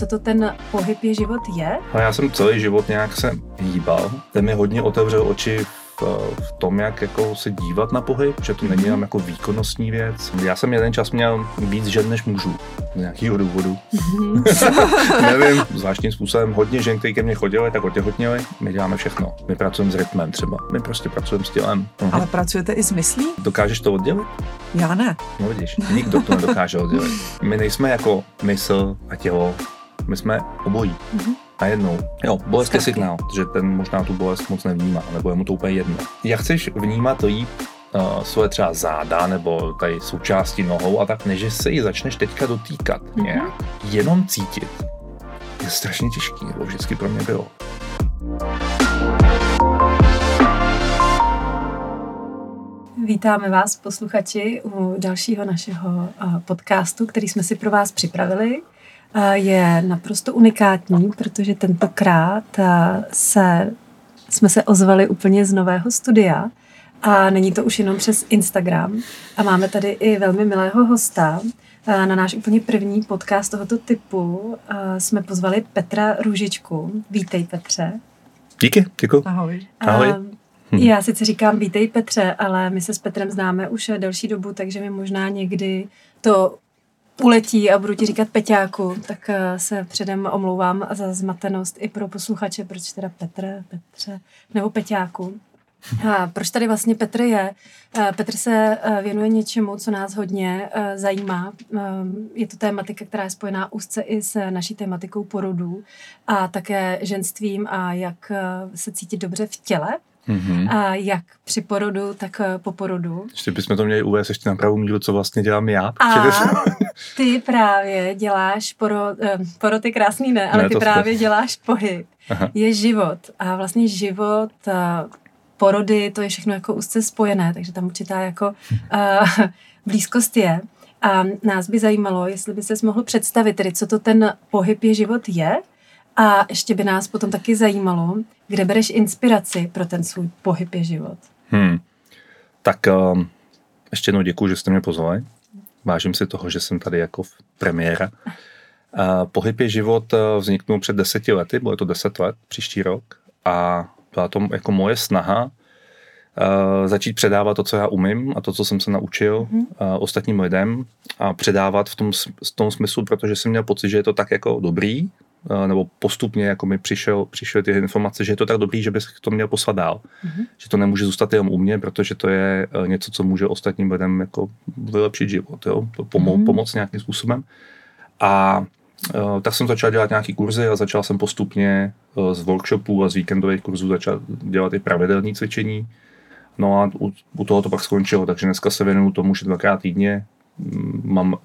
co to ten pohyb je život je? A já jsem celý život nějak se hýbal. Ten mi hodně otevřel oči v tom, jak jako se dívat na pohyb, že to není jenom jako výkonnostní věc. Já jsem jeden čas měl víc žen než mužů, z nějakého důvodu. Nevím, zvláštním způsobem hodně žen, kteří ke mně chodili, tak otěhotněli. My děláme všechno. My pracujeme s rytmem třeba. My prostě pracujeme s tělem. Mhm. Ale pracujete i s myslí? Dokážeš to oddělit? Já ne. No vidíš, nikdo to nedokáže oddělit. My nejsme jako mysl a tělo, my jsme obojí. Mm-hmm najednou. Jo, bolest je signál, že ten možná tu bolest moc nevnímá, nebo je mu to úplně jedno. Jak chceš vnímat líp uh, svoje třeba záda nebo tady součástí nohou a tak, než se ji začneš teďka dotýkat mm-hmm. nějak. Jenom cítit je strašně těžký, nebo vždycky pro mě bylo. Vítáme vás, posluchači, u dalšího našeho podcastu, který jsme si pro vás připravili je naprosto unikátní, protože tentokrát se, jsme se ozvali úplně z nového studia a není to už jenom přes Instagram. A máme tady i velmi milého hosta. Na náš úplně první podcast tohoto typu jsme pozvali Petra Růžičku. Vítej, Petře. Díky, děkuji. Ahoj. Ahoj. Já sice říkám vítej Petře, ale my se s Petrem známe už delší dobu, takže mi možná někdy to uletí a budu ti říkat Peťáku, tak eh, se předem omlouvám za zmatenost i pro posluchače, proč teda Petr, Petře nebo Peťáku. A proč tady vlastně Petr je? Eh, Petr se eh, věnuje něčemu, co nás hodně zajímá. Je to tématika, která je spojená úzce i s naší tématikou porodů a také ženstvím a jak se cítit dobře v těle. Mm-hmm. A jak při porodu, tak eh, po porodu. Ještě bychom to měli uvést ještě na pravou míru, co vlastně dělám já. A ty právě děláš, poro, eh, porod je krásný ne, ale ne, ty právě to... děláš pohyb. Aha. Je život a vlastně život, eh, porody, to je všechno jako úzce spojené, takže tam určitá jako uh, blízkost je. A nás by zajímalo, jestli by se mohl představit, tedy co to ten pohyb je život je a ještě by nás potom taky zajímalo, kde bereš inspiraci pro ten svůj pohyb je život. Hmm. Tak um, ještě jednou děkuji, že jste mě pozvali. Vážím si toho, že jsem tady jako premiéra. Uh, pohyb je život uh, vzniknul před deseti lety, bylo to deset let, příští rok. A byla to jako moje snaha uh, začít předávat to, co já umím a to, co jsem se naučil mm. uh, ostatním lidem a předávat v tom, v tom smyslu, protože jsem měl pocit, že je to tak jako dobrý, Eh, nebo postupně jako mi přišel, přišel ty informace, že je to tak dobrý, že bych to měl poslat dál. Mm-hmm. Že to nemůže zůstat jenom u mě, protože to je eh, něco, co může ostatním lidem jako vylepšit život, jo? Pomo- mm-hmm. pomoct nějakým způsobem. A uh, tak jsem začal dělat nějaký kurzy a začal jsem postupně uh, z workshopů a z víkendových kurzů začal dělat i pravidelné cvičení. No a u, u toho to pak skončilo, takže dneska se věnuju tomu, že dvakrát týdně mám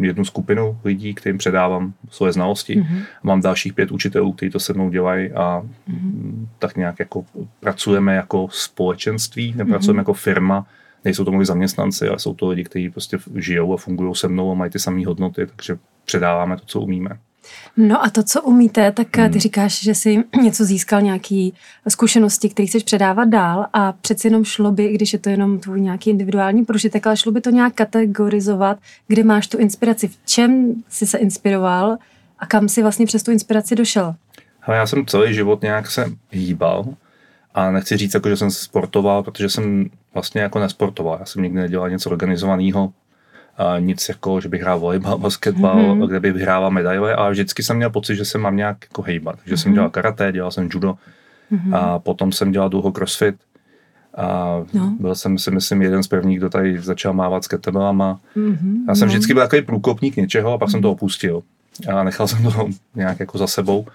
jednu skupinu lidí, kterým předávám svoje znalosti. Mm-hmm. Mám dalších pět učitelů, kteří to se mnou dělají a mm-hmm. tak nějak jako pracujeme jako společenství, nepracujeme mm-hmm. jako firma, nejsou to moji zaměstnanci, ale jsou to lidi, kteří prostě žijou a fungují se mnou a mají ty samé hodnoty, takže předáváme to, co umíme. No a to, co umíte, tak hmm. ty říkáš, že jsi něco získal, nějaký zkušenosti, které chceš předávat dál a přeci jenom šlo by, když je to jenom tvůj nějaký individuální prožitek, ale šlo by to nějak kategorizovat, kde máš tu inspiraci, v čem jsi se inspiroval a kam jsi vlastně přes tu inspiraci došel? Hele, já jsem celý život nějak se hýbal a nechci říct, jako, že jsem sportoval, protože jsem vlastně jako nesportoval. Já jsem nikdy nedělal něco organizovaného, a nic jako, že bych hrál volejbal, basketbal, mm-hmm. kde bych vyhrával medaile, ale vždycky jsem měl pocit, že se mám nějak jako hejbat. Takže mm-hmm. jsem mhm. dělal karate, dělal jsem judo mm-hmm. a potom jsem dělal dlouho crossfit. A no. byl jsem si myslím jeden z prvních, kdo tady začal mávat s kettlebellama. Mm-hmm. Já jsem no. vždycky byl takový průkopník něčeho a pak mm-hmm. jsem to mhm. opustil. A nechal jsem to nějak jako za sebou.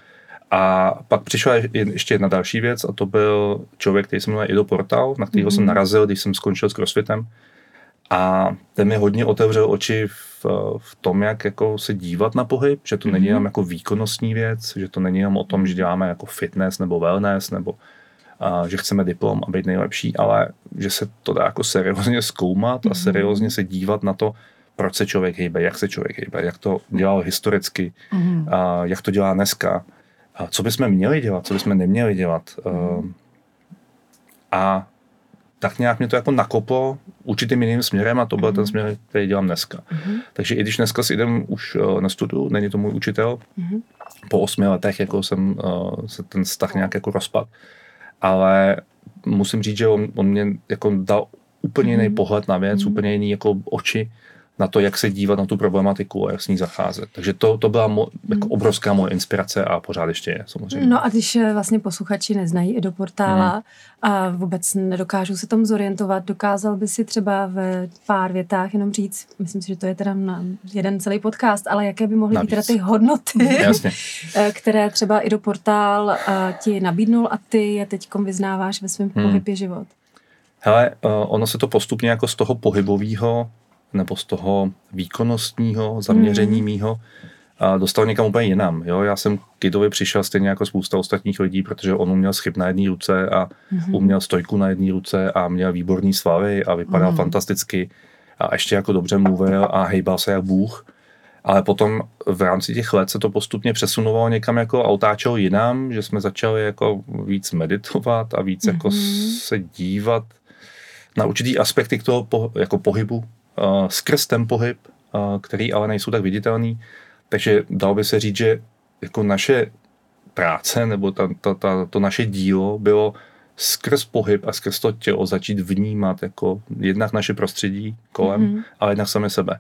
A pak přišla ještě jedna další věc a to byl člověk, který se jmenuje Ido Portal, na kterého mm-hmm. jsem narazil, když jsem skončil s crossfitem. A ten mi hodně otevřel oči v, v tom, jak jako se dívat na pohyb, že to není jenom jako výkonnostní věc, že to není jenom o tom, že děláme jako fitness nebo wellness, nebo a, že chceme diplom a být nejlepší, ale že se to dá jako seriózně zkoumat a mhm. seriózně se dívat na to, proč se člověk hýbe, jak se člověk hýbe, jak to dělal historicky, mm-hmm. a, jak to dělá dneska, a co bychom měli dělat, co bychom neměli dělat. Mm-hmm. A tak nějak mě to jako nakoplo určitým jiným směrem a to byl ten směr, který dělám dneska. Mhm. Takže i když dneska si jdem už uh, na studiu, není to můj učitel, Mhm. po osmi letech jako jsem uh, se ten vztah nějak jako rozpad. Ale musím říct, že on, on mě jako dal úplně jiný pohled na věc, úplně jiný jako oči na to, jak se dívat na tu problematiku a jak s ní zacházet. Takže to, to byla mo, jako obrovská moje inspirace a pořád ještě je samozřejmě. No a když eh, vlastně posluchači neznají i do portála Mhm. a vůbec nedokážou se tom zorientovat, dokázal by si třeba ve pár větách jenom říct, myslím si, že to je teda na jeden celý podcast, ale jaké by mohly být teda Navíc. ty hodnoty, Jasně. eh, které třeba i do portál eh, ti nabídnul a ty je teď vyznáváš ve svém Hmm. pohybě život. Hele, ono se to postupně jako z toho pohybového nebo z toho výkonnostního zaměření Mhm. mýho dostal někam úplně jinam. Jo? Já jsem k Kidovi přišel stejně jako spousta ostatních lidí, protože on uměl schyb na jedné ruce a Mhm. uměl stojku na jedné ruce a měl výborný svaly a vypadal Mhm. fantasticky a ještě jako dobře mluvil a hejbal se jak bůh. Ale potom v rámci těch let se to postupně přesunovalo někam jako autáčel jinam, že jsme začali jako víc meditovat a víc jako Mhm. se dívat na určitý aspekty toho po, jako pohybu, skrz ten pohyb, uh, který ale nejsou tak viditelný. Takže dalo by se říct, že jako naše práce nebo ta, ta, ta, to naše dílo bylo skrz pohyb a skrz to tělo začít vnímat jako jednak naše prostředí kolem, Mhm. mm-hmm. ale jednak sami sebe.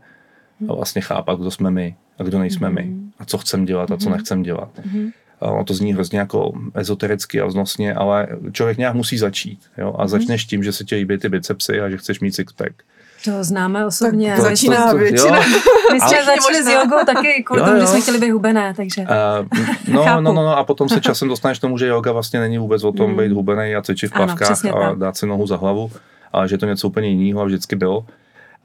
A vlastně chápat, kdo jsme my a kdo nejsme mm-hmm. my a co chcem dělat a co Mhm. nechcem dělat. Mhm. A ono to zní hrozně jako ezotericky a vznosně, ale člověk nějak musí začít. Jo? A začneš tím, že se ti líbí ty bicepsy a že chceš mít sixpack. To známe osobně. To začíná většina. Jo, My jsme Ale- začali s jogou taky kvůli Jo, tomu, že jsme chtěli být hubené, takže... Uh, no, no, no, no, a potom se časem dostaneš k tomu, že yoga vlastně není vůbec o tom Mm. být hubený a cvičit v Ano, plavkách přesně a tak. dát si nohu za hlavu, ale že je to něco úplně jiného a vždycky bylo.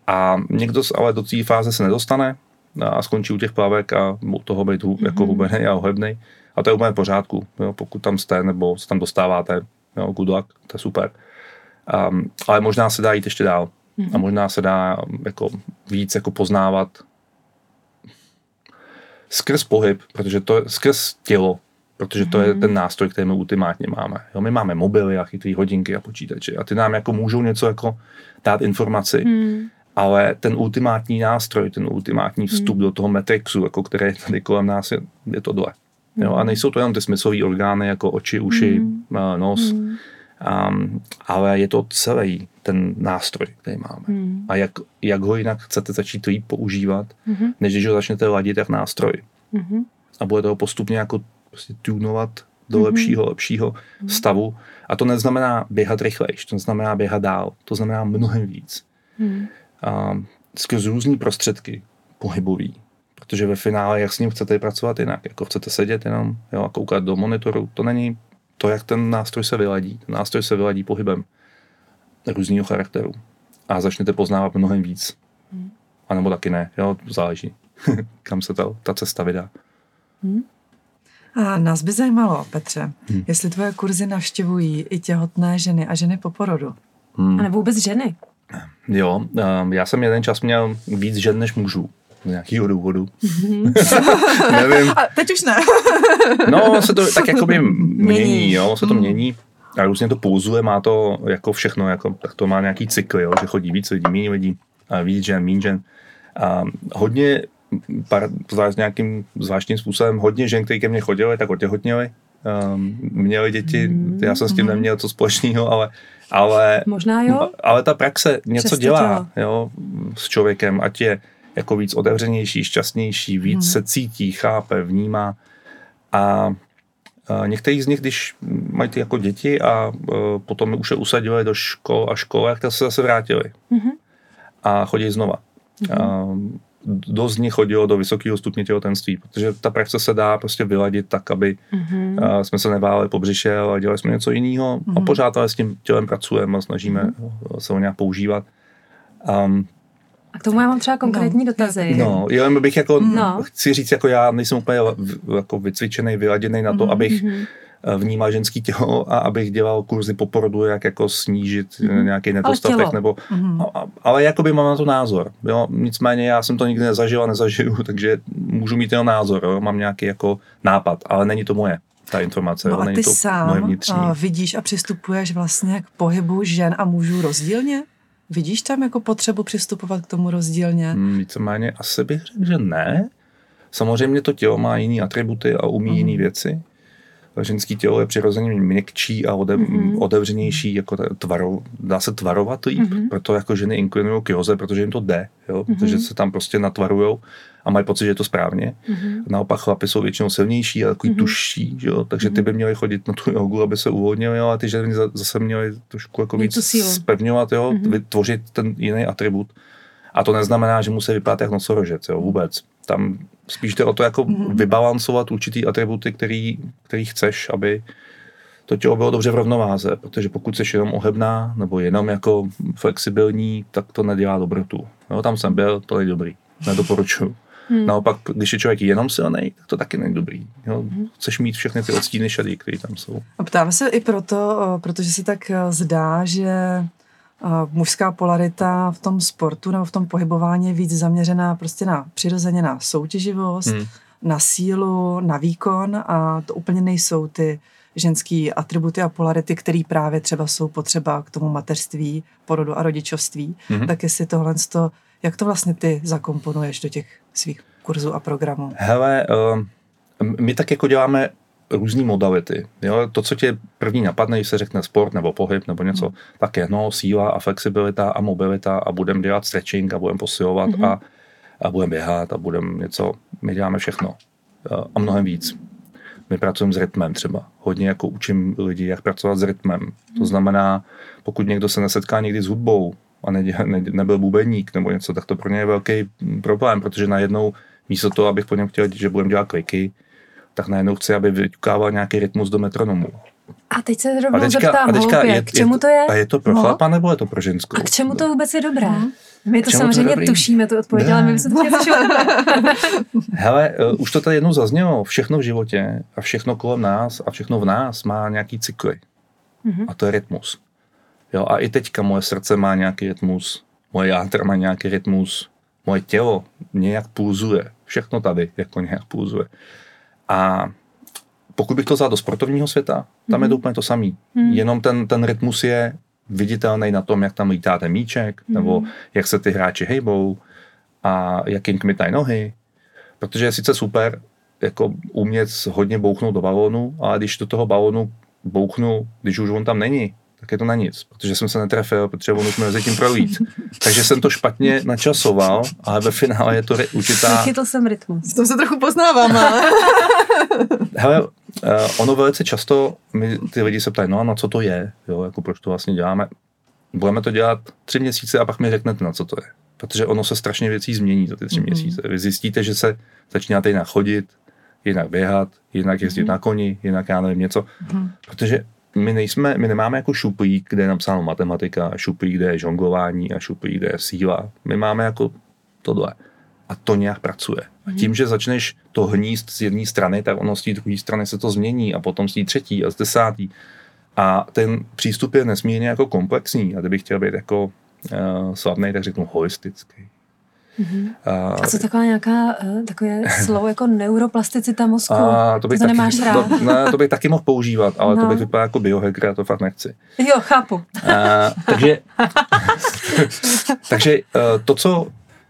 A někdo ale do té fáze se nedostane a skončí u těch plavek a u toho být hu, jako Mhm. hubený a ohebný. A to je úplně v pořádku, jo, pokud tam jste nebo se tam dostáváte, jo, good luck, to je super. Um, ale možná se dá jít ještě dál. Mhm. A možná se dá jako víc jako poznávat skrz pohyb, protože to je skrz tělo, protože to Mhm. je ten nástroj, který my ultimátně máme. Jo, my máme mobily a chytrý hodinky a počítače a ty nám jako můžou něco jako dát informaci, Hmm. ale ten ultimátní nástroj, ten ultimátní vstup do toho Matrixu, jako který je tady kolem nás, je, je tohle. Jo, a nejsou to jenom ty smyslové orgány, jako oči, uši, a nos, Hmm. Um, ale je to celý ten nástroj, který máme. Hmm. A jak, jak ho jinak chcete začít líp používat, Mhm. než když ho začnete ladit jak nástroj. Mhm. A bude to postupně jako prostě tunovat do lepšího, lepšího stavu. A to neznamená běhat rychlejš, to znamená běhat dál, to znamená mnohem víc. Hmm. A skrz různý prostředky pohybový. Protože ve finále, jak s ním chcete pracovat jinak, jako chcete sedět jenom jo, a koukat do monitoru, to není to, jak ten nástroj se vyladí. Ten nástroj se vyladí pohybem různého charakteru. A začnete poznávat mnohem víc. A nebo taky ne, jo, záleží, kam se ta, ta cesta vydá. A nás by zajímalo, Petře, Hmm. jestli tvoje kurzy navštěvují i těhotné ženy a ženy po porodu. Hmm. A nebo vůbec ženy. Jo, um, já jsem jeden čas měl víc žen než mužů. Z nějakého důvodu. Nevím. A teď už ne. No, se to tak jakoby mění, Mění. jo, se to Mm. mění. A různě to pouzuje, má to jako všechno, jako, tak to má nějaký cykl, jo, že chodí víc lidí, méně lidí, a víc žen, méně žen. A hodně, par, zvlášť nějakým zvláštním způsobem, hodně žen, kteří ke mně chodili, tak otěhotněli. Um, měli děti, já jsem s tím neměl co společného, ale, ale Možná jo? ale ta praxe něco Přes to dělá jo, s člověkem, ať je jako víc otevřenější, šťastnější, víc Hmm. se cítí, chápe, vnímá. A, a některý z nich, když mají ty jako děti a e, potom už je usadili do škol a školek, tak se zase vrátili Mhm. a chodí znova. A dost z nich chodilo do vysokého stupně těhotenství, protože ta praxe se dá prostě vyladit tak, aby Mhm. a jsme se neváleli po břiše, ale dělali jsme něco jiného a Mhm. pořád ale s tím tělem pracujeme a snažíme se ho nějak používat. Um, A k tomu já mám třeba konkrétní dotazy. no, jenom bych jako, No. chci říct, jako já nejsem úplně jako vycvičený, vyladěný na to, Mhm, abych Mhm. eh, vnímal ženský tělo a abych dělal kurzy po porodu, jak jako snížit Mhm. nějaký nedostatek, nebo, Mhm. a- a- ale jakoby mám na to názor, jo, nicméně já jsem to nikdy nezažil a nezažiju, takže můžu mít jenom názor, jo? mám nějaký jako nápad, ale není to moje. ta informace. No jo, a není ty to moje sám vnitřní. vidíš a přistupuješ vlastně k pohybu žen a mužů rozdílně? Vidíš tam jako potřebu přistupovat k tomu rozdílně? Hmm, Víceméně asi bych řekl, že ne. Samozřejmě to tělo má jiné atributy a umí Mhm. jiné věci. Ženský tělo je přirozeně měkčí a ode, Mhm. otevřenější, jako tvaro, dá se tvarovat líp, Mhm. proto jako ženy inklinují k joze, protože jim to jde, jo? Mhm. protože se tam prostě natvarujou a mají pocit, že je to správně. Mhm. Naopak chlapy jsou většinou silnější a takový Mhm. tužší, jo? takže ty by měly chodit na tu jogu, aby se uvolnili, a ty ženy za- zase měly trošku jako víc spevňovat, jo? Mhm. vytvořit ten jiný atribut. A to neznamená, že musí vypadat jak nosorožec, jo? vůbec. Tam spíš jde o to jako Mhm. vybalancovat určitý atributy, který, který chceš, aby to tělo bylo dobře v rovnováze, protože pokud jsi jenom ohebná nebo jenom jako flexibilní, tak to nedělá dobrotu. Jo, tam jsem byl, to je dobrý, nedoporučuju. Hmm. Naopak, když je člověk jenom silný, tak to taky není dobrý. Jo? Mhm. Chceš mít všechny ty odstíny šedý, které tam jsou. A ptáme se i proto, protože se tak zdá, že mužská polarita v tom sportu nebo v tom pohybování je víc zaměřená prostě na přirozeně na soutěživost, Hmm. na sílu, na výkon a to úplně nejsou ty ženský atributy a polarity, které právě třeba jsou potřeba k tomu mateřství, porodu a rodičovství. Mhm. Tak jestli tohle, to, jak to vlastně ty zakomponuješ do těch svých kurzů a programů? Hele, uh, my tak jako děláme různé modality. Jo? To, co tě první napadne, když se řekne sport nebo pohyb nebo něco, Mhm. tak je no, síla a flexibilita a mobilita a budeme dělat stretching a budeme posilovat Mhm. a, a budeme běhat a budeme něco. My děláme všechno uh, a mnohem víc. My pracujeme s rytmem třeba. Hodně jako učím lidi, jak pracovat s rytmem. To znamená, pokud někdo se nesetká někdy s hudbou a ne, ne, nebyl bubeník nebo něco, tak to pro ně je velký mm, problém, protože najednou místo toho, abych po něm chtěl, že budeme dělat kliky, tak najednou chci, aby vyťukával nějaký rytmus do metronomu. A teď se A rovnou teďka, zeptám a teďka hloupě, je, k čemu je, to je? A je to pro No. chlapa nebo je to pro ženskou? A k čemu to vůbec je dobré? Mhm. My to to samozřejmě dobrý? tušíme, tu odpověď, ale my bychom to. Hele, uh, už to tady jednou zaznělo. Všechno v životě a všechno kolem nás a všechno v nás má nějaký cykly. Mhm. A to je rytmus. Jo, a i teďka moje srdce má nějaký rytmus, moje jádra má nějaký rytmus, moje tělo nějak pulzuje. Všechno tady jako nějak pulzuje. A pokud bych to vzal do sportovního světa, tam je to úplně to samý. Mhm. Jenom ten, ten rytmus je viditelný na tom, jak tam lítá ten míček, nebo Mhm. jak se ty hráči hejbou a jak jim kmitají nohy. Protože je sice super jako umět hodně bouchnout do balónu, ale když do toho balónu bouchnu, když už on tam není, tak je to na nic, protože jsem se netrefil, protože on už mezi tím projít. Takže jsem to špatně načasoval, ale ve finále je to určitá... Nechytl jsem rytmus. S tom se trochu poznávám, ale... Hele, uh, ono velice často, my, ty lidi se ptají, no a na co to je, jo, jako proč to vlastně děláme. Budeme to dělat tři měsíce a pak mi řeknete, na co to je. Protože ono se strašně věcí změní za ty tři Mhm. měsíce. Vy zjistíte, že se začínáte jinak chodit, jinak běhat, jinak jezdit Mhm. na koni, jinak já nevím něco. Protože my nejsme, my nemáme jako šuplík, kde je napsáno matematika, a šuplík, kde je žonglování a šuplík, kde je síla. My máme jako tohle. A to nějak pracuje. A tím, že začneš to hníst z jedné strany, tak ono z té druhé strany se to změní a potom z té třetí a z desátý. A ten přístup je nesmírně jako komplexní. A kdybych chtěl být jako uh, slavný, tak řeknu holistický. Mhm. A, A co taková nějaká, eh, takové slovo jako neuroplasticita mozku? a to bych, to taky, nemáš rád. to, ne, to bych taky mohl používat, ale no. to No. bych vypadal jako biohacker a to fakt nechci. Jo, chápu. A, takže takže eh, to, co,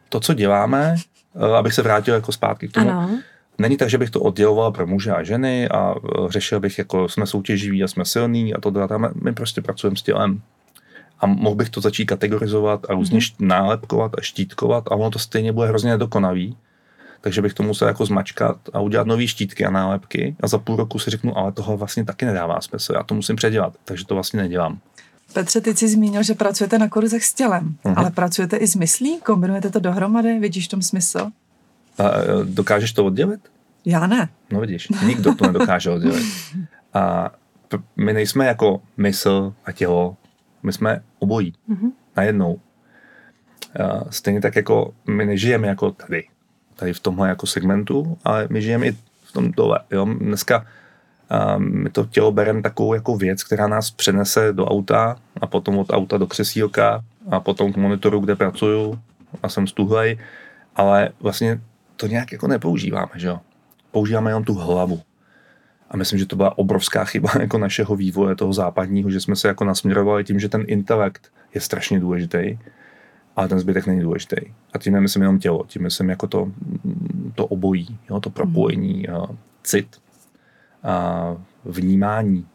to, co děláme, eh, abych se vrátil jako zpátky k tomu, Ano. Není tak, že bych to odděloval pro muže a ženy a řešil bych, jako jsme soutěživí a jsme silní a to dáme. My prostě pracujeme s tělem. A mohl bych to začít kategorizovat a různě mm-hmm. nálepkovat a štítkovat a ono to stejně bude hrozně nedokonavý. Takže bych to musel jako zmačkat a udělat nový štítky a nálepky a za půl roku si řeknu, ale toho vlastně taky nedává smysl, já to musím předělat, takže to vlastně nedělám. Petře, ty jsi zmínil, že pracujete na kurzech s tělem, Mhm. ale pracujete i s myslí? Kombinujete to dohromady? Vidíš v tom smysl? A eh, dokážeš to oddělit? Já ne. No vidíš, nikdo to nedokáže oddělit. A my nejsme jako mysl a tělo, my jsme obojí, Mhm. najednou. Stejně tak jako my nežijeme jako tady, tady v tomhle jako segmentu, ale my žijeme i v tom dole. Jo? Dneska my to tělo bereme takovou jako věc, která nás přenese do auta a potom od auta do křesílka a potom k monitoru, kde pracuju a jsem stuhlej, ale vlastně to nějak jako nepoužíváme, že jo? Používáme jenom tu hlavu. A myslím, že to byla obrovská chyba jako našeho vývoje, toho západního, že jsme se jako nasměrovali tím, že ten intelekt je strašně důležitý, ale ten zbytek není důležitý. A tím nemyslím jenom tělo, tím myslím jako to, to obojí, jo, to propojení, mm. cit, a vnímání,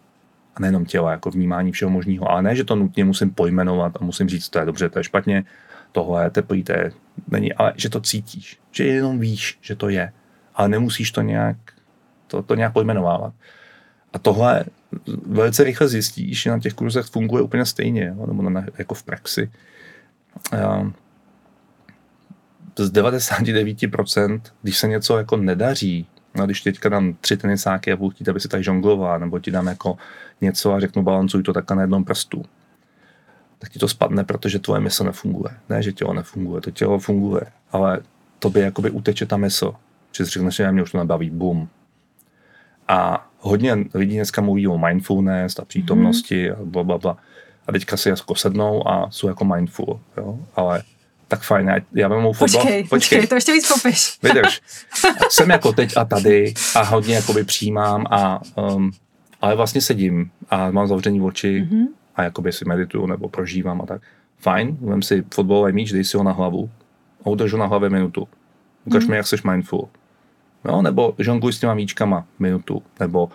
a nejenom těla, jako vnímání všeho možného, ale ne, že to nutně musím pojmenovat a musím říct, to je dobře, to je špatně, tohle je teplý, to je, není, ale že to cítíš, že jenom víš, že to je, ale nemusíš to nějak, to, to nějak pojmenovávat. A tohle velice rychle zjistíš, že na těch kurzech funguje úplně stejně, nebo na, jako v praxi. Z 99%, když se něco jako nedaří, no když teďka dám tři tenisáky a budu chtít, aby si tady žonglovala, nebo ti dám jako něco a řeknu balancuj to takhle na jednom prstu, tak ti to spadne, protože tvoje mysl nefunguje. Ne, že tělo nefunguje, to tělo funguje, ale tobě jakoby uteče ta mysl. Že si řekneš, že mě už to nebaví, bum. A hodně lidí dneska mluví o mindfulness a přítomnosti mm. a bla, bla, bla. A teďka si jako sednou a jsou jako mindful, jo? ale tak fajn, já, vemu fotbal. Počkej, počkej, počkej, to ještě víc popiš. Vydrž. Jsem jako teď a tady a hodně jakoby přijímám a um, ale vlastně sedím a mám zavřený oči mm-hmm. a jakoby si medituju nebo prožívám a tak. Fajn, vem si fotbalový míč, dej si ho na hlavu a udrž ho na hlavě minutu. Ukaž mm-hmm. mi, jak jsi mindful. No, nebo žongluj s těma míčkama minutu, nebo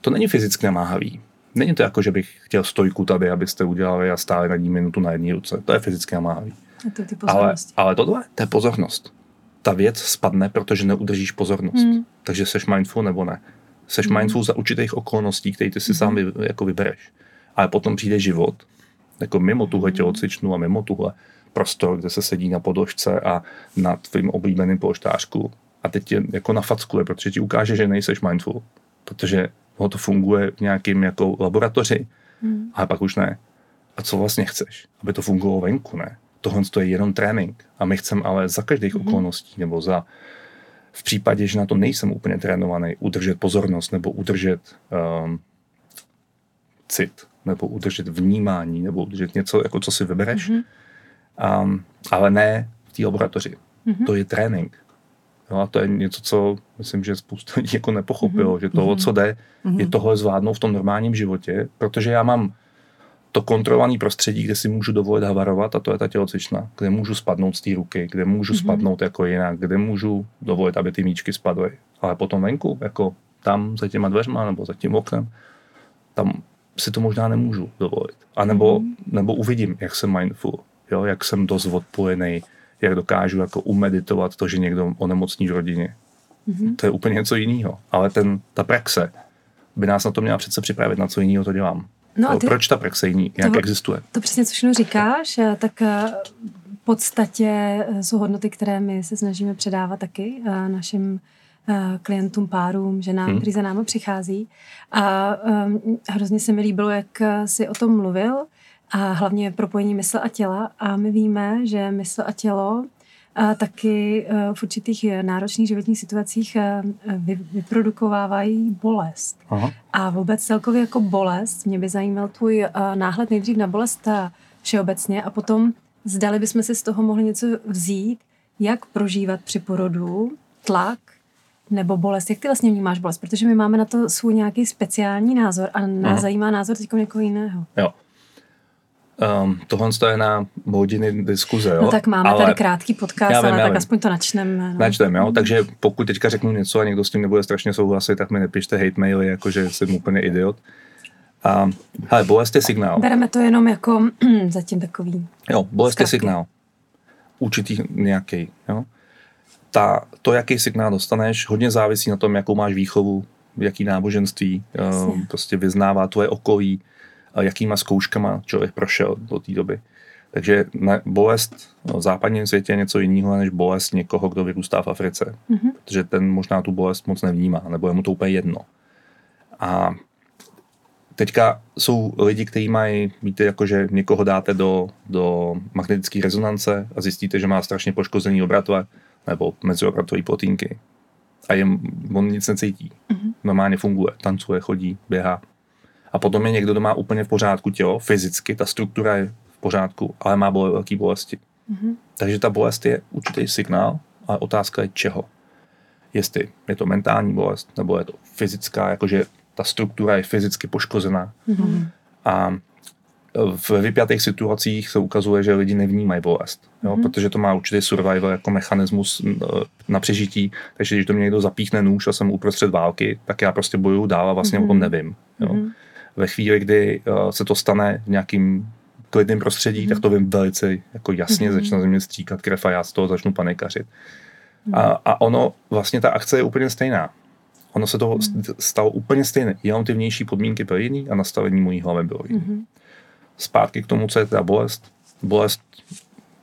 to není fyzicky namáhavý. Není to jako, že bych chtěl stojku tady, abyste udělali a stáli nad ní minutu na jedné ruce. To je fyzicky namáhavý. To ty ale, ale tohle, to je pozornost. Ta věc spadne, protože neudržíš pozornost. Hmm. Takže seš mindful nebo ne. Seš hmm. mindful za určitých okolností, které ty si hmm. sám vy, jako vybereš. Ale potom přijde život, jako mimo tuhle tělocvičnu a mimo tuhle prostor, kde se sedí na podložce a na tvým oblíbeným polštářku a teď tě jako nafackuje, protože ti ukáže, že nejseš mindful, protože ho to funguje v nějakým jako laboratoři, hmm. ale pak už ne. A co vlastně chceš? Aby to fungovalo venku, ne? Tohle to je jenom trénink. A my chceme ale za každých hmm. okolností nebo za v případě, že na to nejsem úplně trénovaný, udržet pozornost nebo udržet um, cit, nebo udržet vnímání, nebo udržet něco, jako co si vybereš, mm-hmm. um, ale ne v té laboratoři. Mm-hmm. To je trénink. Jo, a to je něco, co myslím, že spousta lidí jako nepochopilo, mm-hmm. že to, o co jde, mm-hmm. je tohle zvládnout v tom normálním životě, protože já mám to kontrolované prostředí, kde si můžu dovolit havarovat, a to je ta tělocvična, kde můžu spadnout z té ruky, kde můžu mm-hmm. spadnout jako jinak, kde můžu dovolit, aby ty míčky spadly. Ale potom venku, jako tam za těma dveřma nebo za tím oknem, tam si to možná nemůžu dovolit. A nebo, mm-hmm. nebo uvidím, jak jsem mindful, jo, jak jsem dost odpojený, jak dokážu jako umeditovat to, že někdo onemocní v rodině. Mm-hmm. To je úplně něco jiného. Ale ten, ta praxe by nás na to měla přece připravit, na co jiného to dělám. No a ty, Proč ta praxe jiný, jak to, existuje? To přesně, co všechno říkáš, tak eh, v podstatě eh, jsou hodnoty, které my se snažíme předávat taky eh, našim klientům, párům, ženám, hmm. kteří za námi přichází. A um, hrozně se mi líbilo, jak si o tom mluvil, a hlavně propojení mysl a těla. A my víme, že mysl a tělo a taky e, v určitých náročných životních situacích e, vyprodukovávají bolest. Aha. A vůbec celkově jako bolest, mě by zajímal tvůj e, náhled nejdřív na bolest všeobecně a potom zdali bychom si z toho mohli něco vzít, jak prožívat při porodu tlak nebo bolest. Jak ty vlastně vnímáš bolest? Protože my máme na to svůj nějaký speciální názor a nás Aha. zajímá názor teď někoho jiného. Jo. Um, tohle je na hodiny diskuze, jo? No tak máme ale, tady krátký podcast, vím, ale tak vím. aspoň to načneme. No. Načneme, jo? Takže pokud teďka řeknu něco a někdo s tím nebude strašně souhlasit, tak mi nepište hate maily, jako že jsem úplně idiot. A, hele, bolest je signál. Bereme to jenom jako zatím takový. Jo, bolest zkazky. je signál. Určitý nějaký, jo? Ta, to, jaký signál dostaneš, hodně závisí na tom, jakou máš výchovu, jaký náboženství, um, prostě vyznává tvoje okolí, jakýma zkouškama člověk prošel do té doby. Takže bolest v západním světě je něco jiného než bolest někoho, kdo vyrůstá v Africe. Mm-hmm. Protože ten možná tu bolest moc nevnímá, nebo je mu to úplně jedno. A teďka jsou lidi, kteří mají, víte, jako že někoho dáte do, do magnetické rezonance a zjistíte, že má strašně poškozený obratové nebo meziobratové plotínky. A jim, on nic necítí. Mm-hmm. Normálně funguje, tancuje, chodí, běhá. A potom je někdo, kdo má úplně v pořádku tělo, fyzicky, ta struktura je v pořádku, ale má bole, velké bolesti. Mm-hmm. Takže ta bolest je určitý signál, ale otázka je čeho. Jestli je to mentální bolest, nebo je to fyzická, jakože ta struktura je fyzicky poškozená. Mhm. A v vypjatých situacích se ukazuje, že lidi nevnímají bolest, jo, Mhm. protože to má určitý survival jako mechanismus eh, na přežití, takže když do mě někdo zapíchne nůž a jsem uprostřed války, tak já prostě bojuju dál a vlastně o tom Mhm. nevím. Jo. Mhm. Ve chvíli, kdy eh, se to stane v nějakým klidném prostředí, Mhm. tak to vím velice jako jasně, Mhm. začne ze mě stříkat krev a já z toho začnu panikařit. A, a ono, vlastně ta akce je úplně stejná. Ono se to st- stalo úplně stejné, jenom ty vnější podmínky byly jiný a nastavení mojí hlavy bylo jiný. Mhm. Zpátky k tomu, co je teda bolest. Bolest,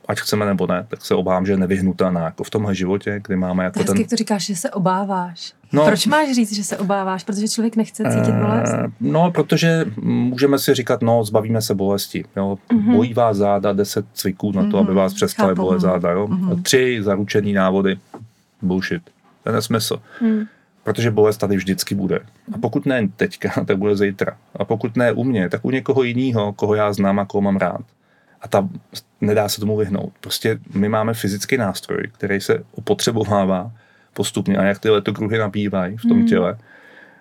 ať chceme nebo ne, tak se obávám, že je nevyhnutelná. Jako v tomhle životě, kdy máme jako hezky, ten... jak to říkáš, že se obáváš. No. Proč máš říct, že se obáváš? Protože člověk nechce cítit bolest. Eh, No, protože můžeme si říkat, no, zbavíme se bolesti. Jo. Mhm. Bolí vás záda, 10 cviků na to, Mhm, aby vás přestali bolet záda. Jo. Mhm. Tři zaručený návody. Bullshit. To je nesmysl. Hmm. Protože bolest tady vždycky bude. A pokud ne teďka, tak bude zítra. A pokud ne u mě, tak u někoho jiného, koho já znám a koho mám rád. A ta, nedá se tomu vyhnout. Prostě my máme fyzický nástroj, který se opotřebovává postupně a jak ty letokruhy nabývají v tom Hmm. těle,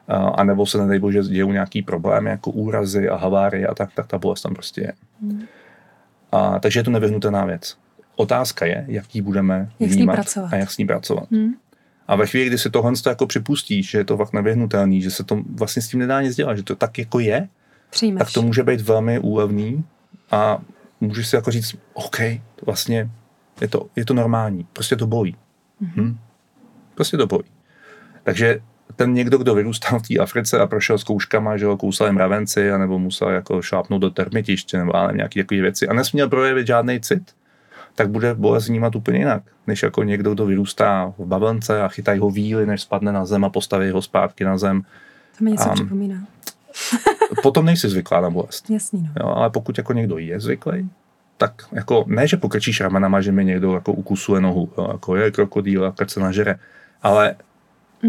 a, a nebo se nedej bože dějou nějaký problémy jako úrazy a havárie a tak, tak ta bolest tam prostě je. Hmm. A, takže je to nevyhnutelná věc. Otázka je, jak ji budeme Jak s ní vnímat pracovat. a jak s ní pracovat. Hmm. A ve chvíli, kdy si tohle to jako připustíš, že je to fakt nevyhnutelný, že se to vlastně s tím nedá nic dělat, že to tak jako je, Přijmeš. tak to může být velmi úlevný a můžeš si jako říct, OK, vlastně je to, je to normální, prostě to bolí. Hm? Prostě to bolí. Takže ten někdo, kdo vyrůstal v té Africe a prošel zkouškama, že ho kousali mravenci, anebo musel jako šlápnout do termitiště, nebo ale nějaké takové věci a nesměl projevit žádný cit, tak bude bolest vnímat úplně jinak, než jako někdo, kdo vyrůstá v bavlnce a chytají ho víly, než spadne na zem a postaví ho zpátky na zem. To mi něco Am. připomíná. Potom nejsi zvyklá na bolest. Jasný, no. Jo, ale pokud jako někdo je zvyklý, tak jako ne, že pokrčíš ramenama, že mi někdo jako ukusuje nohu, jo, jako je krokodýl a se nažere, ale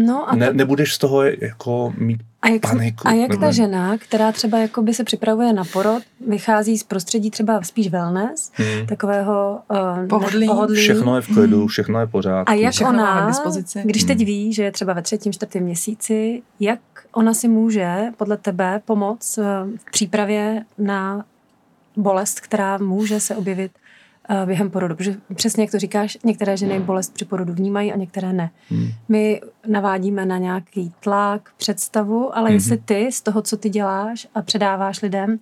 No a, ne, to, nebudeš z toho jako mít a jak, paniku. a jak ta nebo- žena, která třeba jakoby se připravuje na porod, vychází z prostředí třeba spíš wellness, Hmm. takového uh, Pohodlí. pohodlí. Všechno je v klidu, všechno je pořád. A jak Všechno ona, k dispozici. když teď Hmm. ví, že je třeba ve třetím, čtvrtém měsíci, jak ona si může podle tebe pomoct eh, v přípravě na bolest, která může se objevit eh, během porodu? Protože přesně jak to říkáš, některé ženy bolest při porodu vnímají a některé ne. Hmm. My navádíme na nějaký tlak, představu, ale Mhm. jestli ty z toho, co ty děláš a předáváš lidem,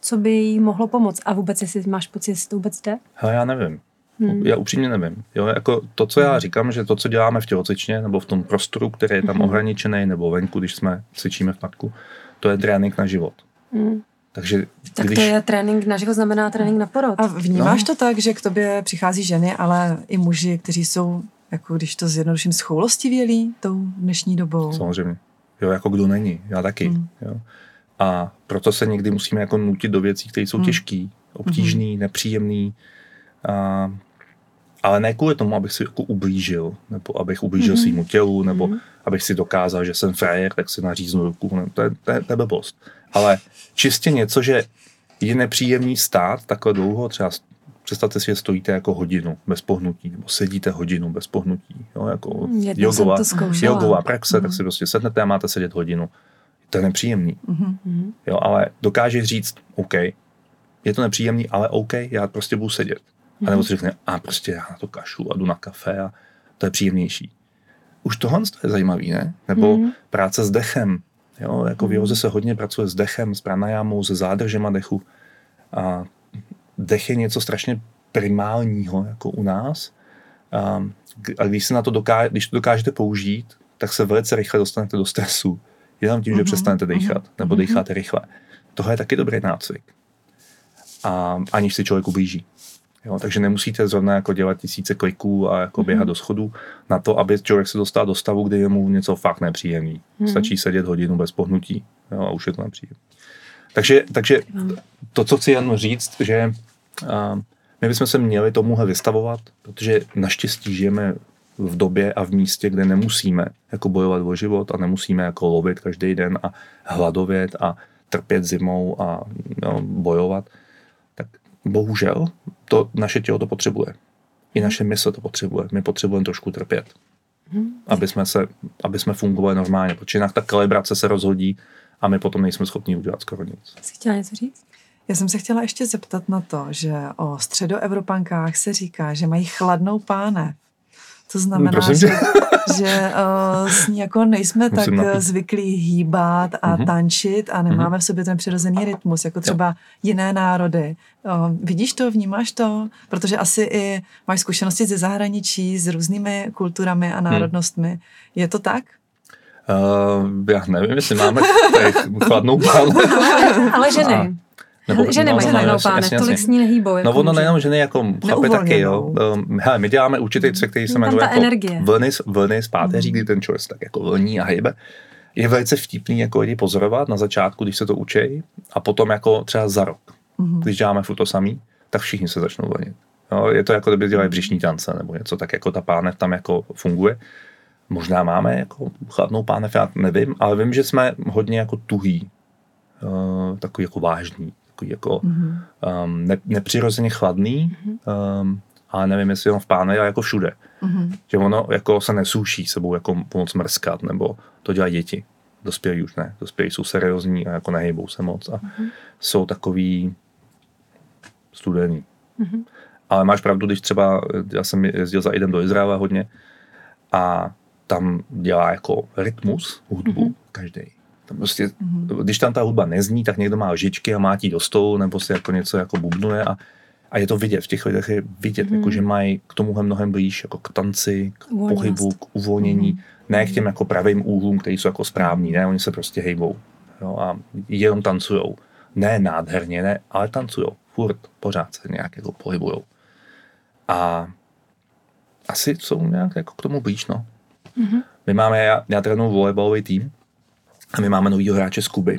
co by jí mohlo pomoct a vůbec, jestli máš pocit, jestli to vůbec jde? Hele, já nevím. Hmm. Já upřímně nevím. Jo, jako to, co já říkám, že to, co děláme v tělocvičně, nebo v tom prostoru, který je tam Mhm. ohraničený, nebo venku, když jsme cvičíme v parku, to je trénink na život. Hmm. Takže Tak když... to je trénink na život, znamená trénink na porod. A vnímáš No. to tak, že k tobě přichází ženy, ale i muži, kteří jsou, jako když to zjednoduším, schoulostivělí tou dnešní dobou? Samozřejmě. Jo, jako kdo není. Já taky. Hmm. Jo. A proto se někdy musíme jako nutit do věcí, které jsou Hmm. těžké, obtížné, nepříjemné. A, ale ne kvůli tomu, abych si jako ublížil, nebo abych ublížil Mhm. svýmu tělu, nebo Mhm. abych si dokázal, že jsem frajer, tak si naříznu ruku. Ne, to, je, to, je, to je blbost. Ale čistě něco, že je nepříjemný stát takhle dlouho, třeba představte si, že stojíte jako hodinu bez pohnutí, nebo sedíte hodinu bez pohnutí, jo, jako jogová, jogová praxe, tak Mhm. si prostě sednete a máte sedět hodinu. To je nepříjemný, Mhm. Mhm. jo, ale dokážeš říct, OK, je to nepříjemný, ale OK, já prostě budu sedět. A nebo si řekne, a prostě já na to kašu a jdu na kafe a to je příjemnější. Už tohle je zajímavý, ne? Nebo Mhm. práce s dechem. Jo, jako v Mhm. józe se hodně pracuje s dechem, s pranajámou, se zádržema dechu. A dech je něco strašně primálního, jako u nás. A, a když, se na to doká, když to dokážete použít, tak se velice rychle dostanete do stresu. Jenom tím, že Mhm, přestanete mhm, dýchat, nebo mhm. dýcháte rychle. Tohle je taky dobrý nácvik. A aniž si člověk ublíží. Jo, takže nemusíte zrovna jako dělat tisíce kliků a jako běhat Mhm. do schodu na to, aby člověk se dostal do stavu, kdy je mu něco fakt nepříjemný. Mhm. Stačí sedět hodinu bez pohnutí jo, a už je to nepříjemné. Takže, takže to, co chci jen říct, že a, my bychom se měli tomuhle vystavovat, protože naštěstí žijeme v době a v místě, kde nemusíme jako bojovat o život a nemusíme jako lovit každý den a hladovět a trpět zimou a jo, bojovat, tak bohužel to naše tělo to potřebuje. I naše mysl to potřebuje. My potřebujeme trošku trpět. aby jsme, se, aby jsme fungovali normálně, protože jinak ta kalibrace se rozhodí a my potom nejsme schopni udělat skoro nic. Jsi chtěla něco říct? Já jsem se chtěla ještě zeptat na to, že o středoevropankách se říká, že mají chladnou páne. To znamená, Prosím že, že uh, s ní jako nejsme Musím tak napít. eh, zvyklí hýbat a Mhm. tančit a nemáme v sobě ten přirozený rytmus, jako třeba jiné národy. Uh, vidíš to, vnímáš to? Protože asi i máš zkušenosti ze zahraničí, s různými kulturami a národnostmi. Je to tak? Uh, já nevím, jestli máme tady chladnou pánu. Ale ženy. Nebo- ženy no, mají no, chladnou jasně, pánev, jasně, tolik s ní nehýbou. No jako ono muži. nejenom ženy, jako chlapy taky, jo. Um, hele, my děláme určitý cvik, který se Tam jmenuje jako energie. vlny, z- vlny z páteří, kdy ten člověk se tak jako vlní a hejbe. Je velice vtipný jako lidi pozorovat na začátku, když se to učí, a potom jako třeba za rok, když děláme furt to samý, tak všichni se začnou vlnit. Jo, je to jako kdyby dělali břišní tance nebo něco, tak jako ta pánev tam jako funguje. Možná máme jako chladnou pánev, já nevím, ale vím, že jsme hodně jako tuhý, uh, takový jako vážný, takový jako Mhm. um, ne, nepřirozeně chladný, um, ale nevím, jestli jenom v pánvi, ale jako všude. Mhm. Že ono jako se nesouší sebou jako moc mrskat, nebo to dělají děti. Dospělí už ne. Dospělí jsou seriózní a jako nehybou se moc a jsou takový studený. Ale máš pravdu, když třeba, já jsem jezdil za Idem do Izraele hodně a tam dělá jako rytmus hudbu každý. Tam prostě, když tam ta hudba nezní, tak někdo má lžičky a mátí do stolu, nebo si jako něco jako bubnuje a, a je to vidět, v těch lidech je vidět, jako, že mají k tomuhle mnohem blíž, jako k tanci, k Uvolněnost. pohybu, k uvolnění, ne k těm jako pravým úhlům, které jsou jako správní, ne, oni se prostě hejbou jo, a jenom tancujou. Ne nádherně, ne, ale tancujou, furt, pořád se nějak jako pohybujou. A asi jsou nějak jako k tomu blíž, no. My máme, já, já trénuji volejbalový tým a my máme novýho hráče z Kuby.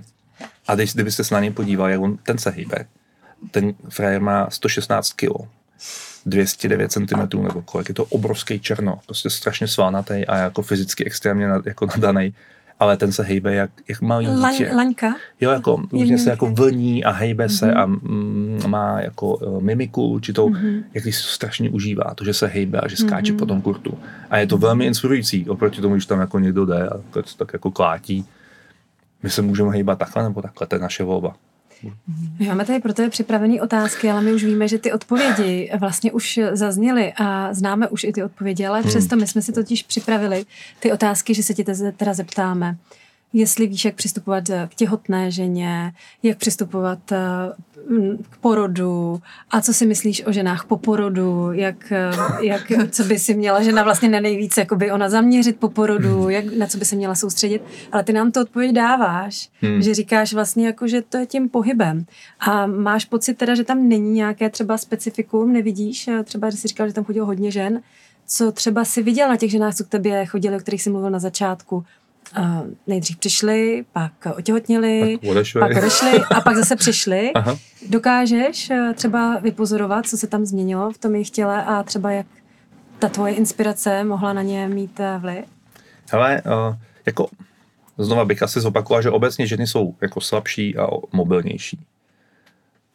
A když, kdybyste se na něj podívali, jak on, ten se hýbe. Ten frajer má 116 kg, 209 cm nebo kolik, je to obrovský černo, prostě strašně svalnatý a jako fyzicky extrémně nad, jako nadaný, ale ten se hejbe jak, jak malý Laň, dítě. laňka? Jo, jako různě se jako vlní a hejbe se a mm, má jako uh, mimiku určitou, jak když to strašně užívá, to, že se hejbe a že skáče po tom kurtu. A je to velmi inspirující, oproti tomu, když tam jako někdo jde a to tak jako klátí. My se můžeme hejbat takhle nebo takhle, to je naše volba. My máme tady pro tebe připravené otázky, ale my už víme, že ty odpovědi vlastně už zazněly a známe už i ty odpovědi, ale přesto my jsme si totiž připravili ty otázky, že se te- teda zeptáme. Jestli víš, jak přistupovat k těhotné ženě, jak přistupovat eh, k porodu a co si myslíš o ženách po porodu, jak, eh, jak, co by si měla žena vlastně na nejvíc jakoby ona zaměřit po porodu, jak, na co by se měla soustředit. Ale ty nám to odpověď dáváš, Hmm. že říkáš vlastně jako, že to je tím pohybem. A máš pocit teda, že tam není nějaké třeba specifikum, nevidíš? Eh, Třeba, že jsi říkal, že tam chodilo hodně žen. Co třeba si viděl na těch ženách, co k tobě chodili, o kterých jsi mluvil na začátku? Uh, nejdřív přišli, pak otěhotněli, Pak odešli. pak odešli a pak zase přišli. Aha. Dokážeš eh, třeba vypozorovat, co se tam změnilo v tom jejich těle a třeba jak ta tvoje inspirace mohla na ně mít eh, vliv? Hele, uh, jako znova bych asi zopakoval, že obecně ženy jsou jako slabší a mobilnější.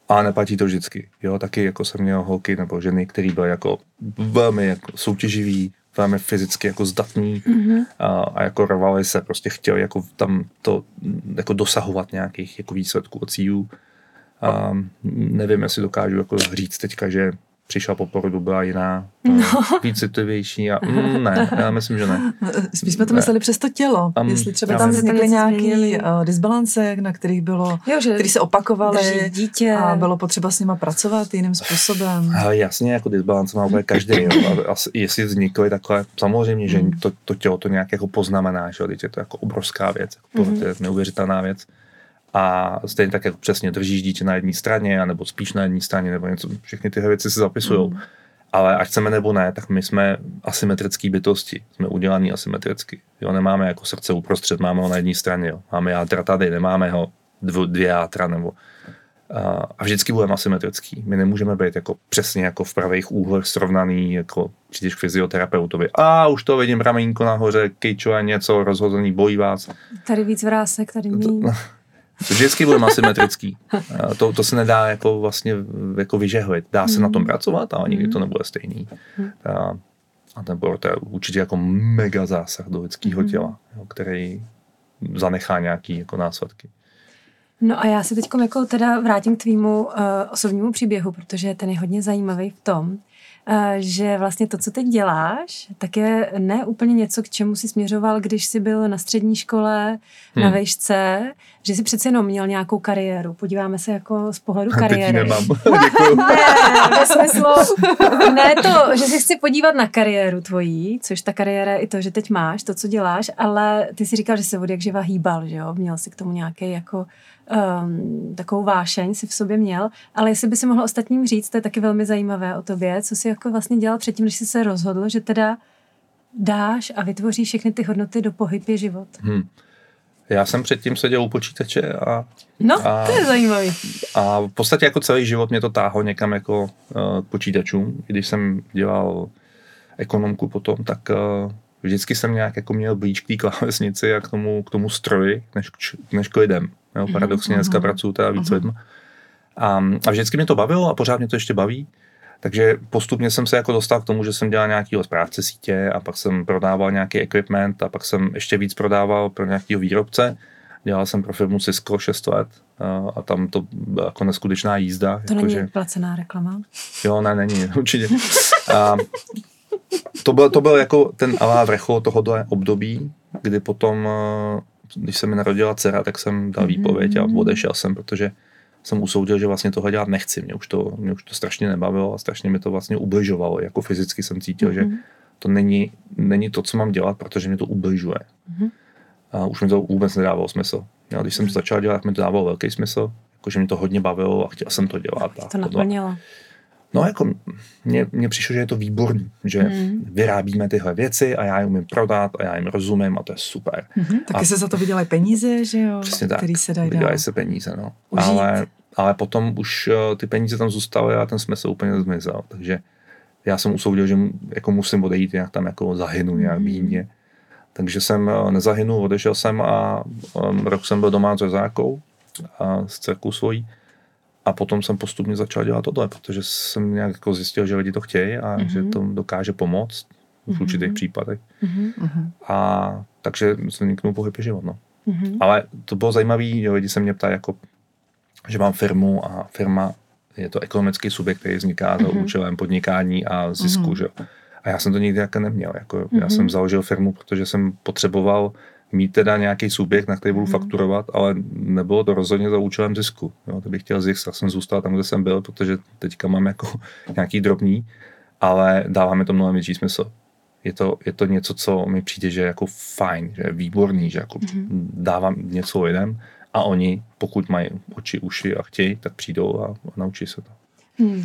A neplatí to vždycky. Jo, taky jako jsem měl holky nebo ženy, které byly jako velmi jako soutěživý, velmi fyzicky jako zdatný mm-hmm. a, a, jako rovali se, prostě chtěli jako tam to jako dosahovat nějakých jako výsledků a cílů. A nevím, jestli dokážu jako říct teďka, že přišla po porodu, byla jiná, no. víc citlivější a mm, ne, já myslím, že ne. Spíš jsme to Ne. mysleli přes to tělo. Am, Jestli třeba tam vznikly změnili. uh, disbalance, na kterých bylo, Jo, že který se opakovaly dítě. a bylo potřeba s nima pracovat jiným způsobem. Ale jasně, jako disbalance má úplně každý. Jo. A asi, jestli vznikly takhle, samozřejmě, že to, to tělo to nějak jako poznamená, že jo, teď je to jako obrovská věc, jako mm-hmm. to je neuvěřitelná věc. A stejně tak, jako přesně držíš dítě na jedné straně, anebo spíš na jedné straně, nebo něco, všechny tyhle věci se zapisují. Mm. Ale ať chceme nebo ne, tak my jsme asymetrické bytosti. Jsme udělaný asymetricky. Jo, nemáme jako srdce uprostřed, máme ho na jedné straně. Jo. Máme játra tady, nemáme ho dvě, dvě játra nebo a- a vždycky budeme asymetrický. My nemůžeme být jako přesně jako v pravých úhlech srovnaný, jako přijdeš k fyzioterapeutovi. A už to vidím, ramínko nahoře, kejčové něco, rozhozený, bolí vás. Tady víc vrásek, tady míň. Vždycky budeme asymetrický. To, to se nedá jako vlastně jako vyžehlit. Dá se na tom pracovat, ale nikdy to nebude stejný. A, A ten porod je určitě jako mega zásah do lidského mm-hmm. těla, jo, který zanechá nějaký jako následky. No a já se teď jako teda vrátím k tvýmu uh, osobnímu příběhu, protože ten je hodně zajímavý v tom, že vlastně to, co teď děláš, tak je ne úplně něco, k čemu si směřoval, když jsi byl na střední škole, hmm. na vejšce, že jsi přece jenom měl nějakou kariéru. Podíváme se jako z pohledu kariéry. Teď nemám. ne, ve smyslu, ne to, že si chci podívat na kariéru tvojí, což ta kariéra je i to, že teď máš to, co děláš, ale ty si říkal, že se od jak živa hýbal, že jo? Měl jsi k tomu nějaký jako um, takovou vášeň si v sobě měl, ale jestli by si mohl ostatním říct, to je taky velmi zajímavé o tobě, co jsi jako vlastně dělal předtím, než jsi se rozhodl, že teda dáš a vytvoříš všechny ty hodnoty do pohyb je život. Hmm. Já jsem předtím seděl u počítače a... No, a, to je zajímavý. A v podstatě jako celý život mě to táhlo někam jako uh, k počítačům. Když jsem dělal ekonomku potom, tak uh, vždycky jsem nějak jako měl blíž k té klávesnici a k tomu, k tomu stroji, než, než k lidem. Jo, paradoxně dneska mm-hmm. pracuju teda víc mm-hmm. lidma. A, a vždycky mě to bavilo a pořád mě to ještě baví. Takže postupně jsem se jako dostal k tomu, že jsem dělal nějakýho správce sítě a pak jsem prodával nějaký equipment a pak jsem ještě víc prodával pro nějakého výrobce. Dělal jsem pro firmu Cisco 6 let a, a tam to byla jako neskutečná jízda. To jako není že... placená reklama? Jo, ne, není, určitě. A, to byl, to byl jako ten alá vrchol tohohle období, kdy potom když se mi narodila dcera, tak jsem dal výpověď a odešel jsem, protože jsem usoudil, že vlastně tohle dělat nechci. Mě už to, mě už to strašně nebavilo a strašně mi to vlastně ubližovalo. Jako fyzicky jsem cítil, mm-hmm. že to není, není to, co mám dělat, protože mě to ubližuje. Mm-hmm. A už mi to vůbec nedávalo smysl. Já, když jsem to začal dělat, mi to dávalo velký smysl, jakože mě to hodně bavilo a chtěl jsem to dělat. A to naplnilo. No jako mně, mně přišlo, že je to výborný, že hmm. vyrábíme tyhle věci a já je umím prodat a já jim rozumím a to je super. Hmm. Taky a, se za to vydělají peníze, že jo? Přesně tak, který se dají vydělají se peníze, no. Ale, ale potom už uh, ty peníze tam zůstaly a ten smysl úplně zmizel, takže já jsem usoudil, že jako musím odejít, nějak tam jako zahynu nějak bídně. Takže jsem uh, nezahynul, odešel jsem a um, rok jsem byl doma s řezákou a s dcerkou svojí a potom jsem postupně začal dělat tohle, protože jsem nějak jako zjistil, že lidi to chtějí a mm-hmm. že to dokáže pomoct v mm-hmm. určitých případech. Mm-hmm. A takže jsem vzniknul pohyb život. No. Mm-hmm. Ale to bylo zajímavé, že lidi se mě ptají, jako, že mám firmu a firma je to ekonomický subjekt, který vzniká mm-hmm. za účelem podnikání a zisku. Mm-hmm. Že? A já jsem to nikdy jako neměl. Jako, mm-hmm. Já jsem založil firmu, protože jsem potřeboval mít teda nějaký subjekt, na který budu hmm. fakturovat, ale nebylo to rozhodně za účelem zisku. Jo, to bych chtěl zisk, tak jsem zůstal tam, kde jsem byl, protože teďka mám jako nějaký drobný, ale dává mi to mnohem větší smysl. Je to, je to něco, co mi přijde, že je jako fajn, že je výborný, že jako hmm. dávám něco lidem a oni, pokud mají oči, uši a chtějí, tak přijdou a, a naučí se to. Hmm.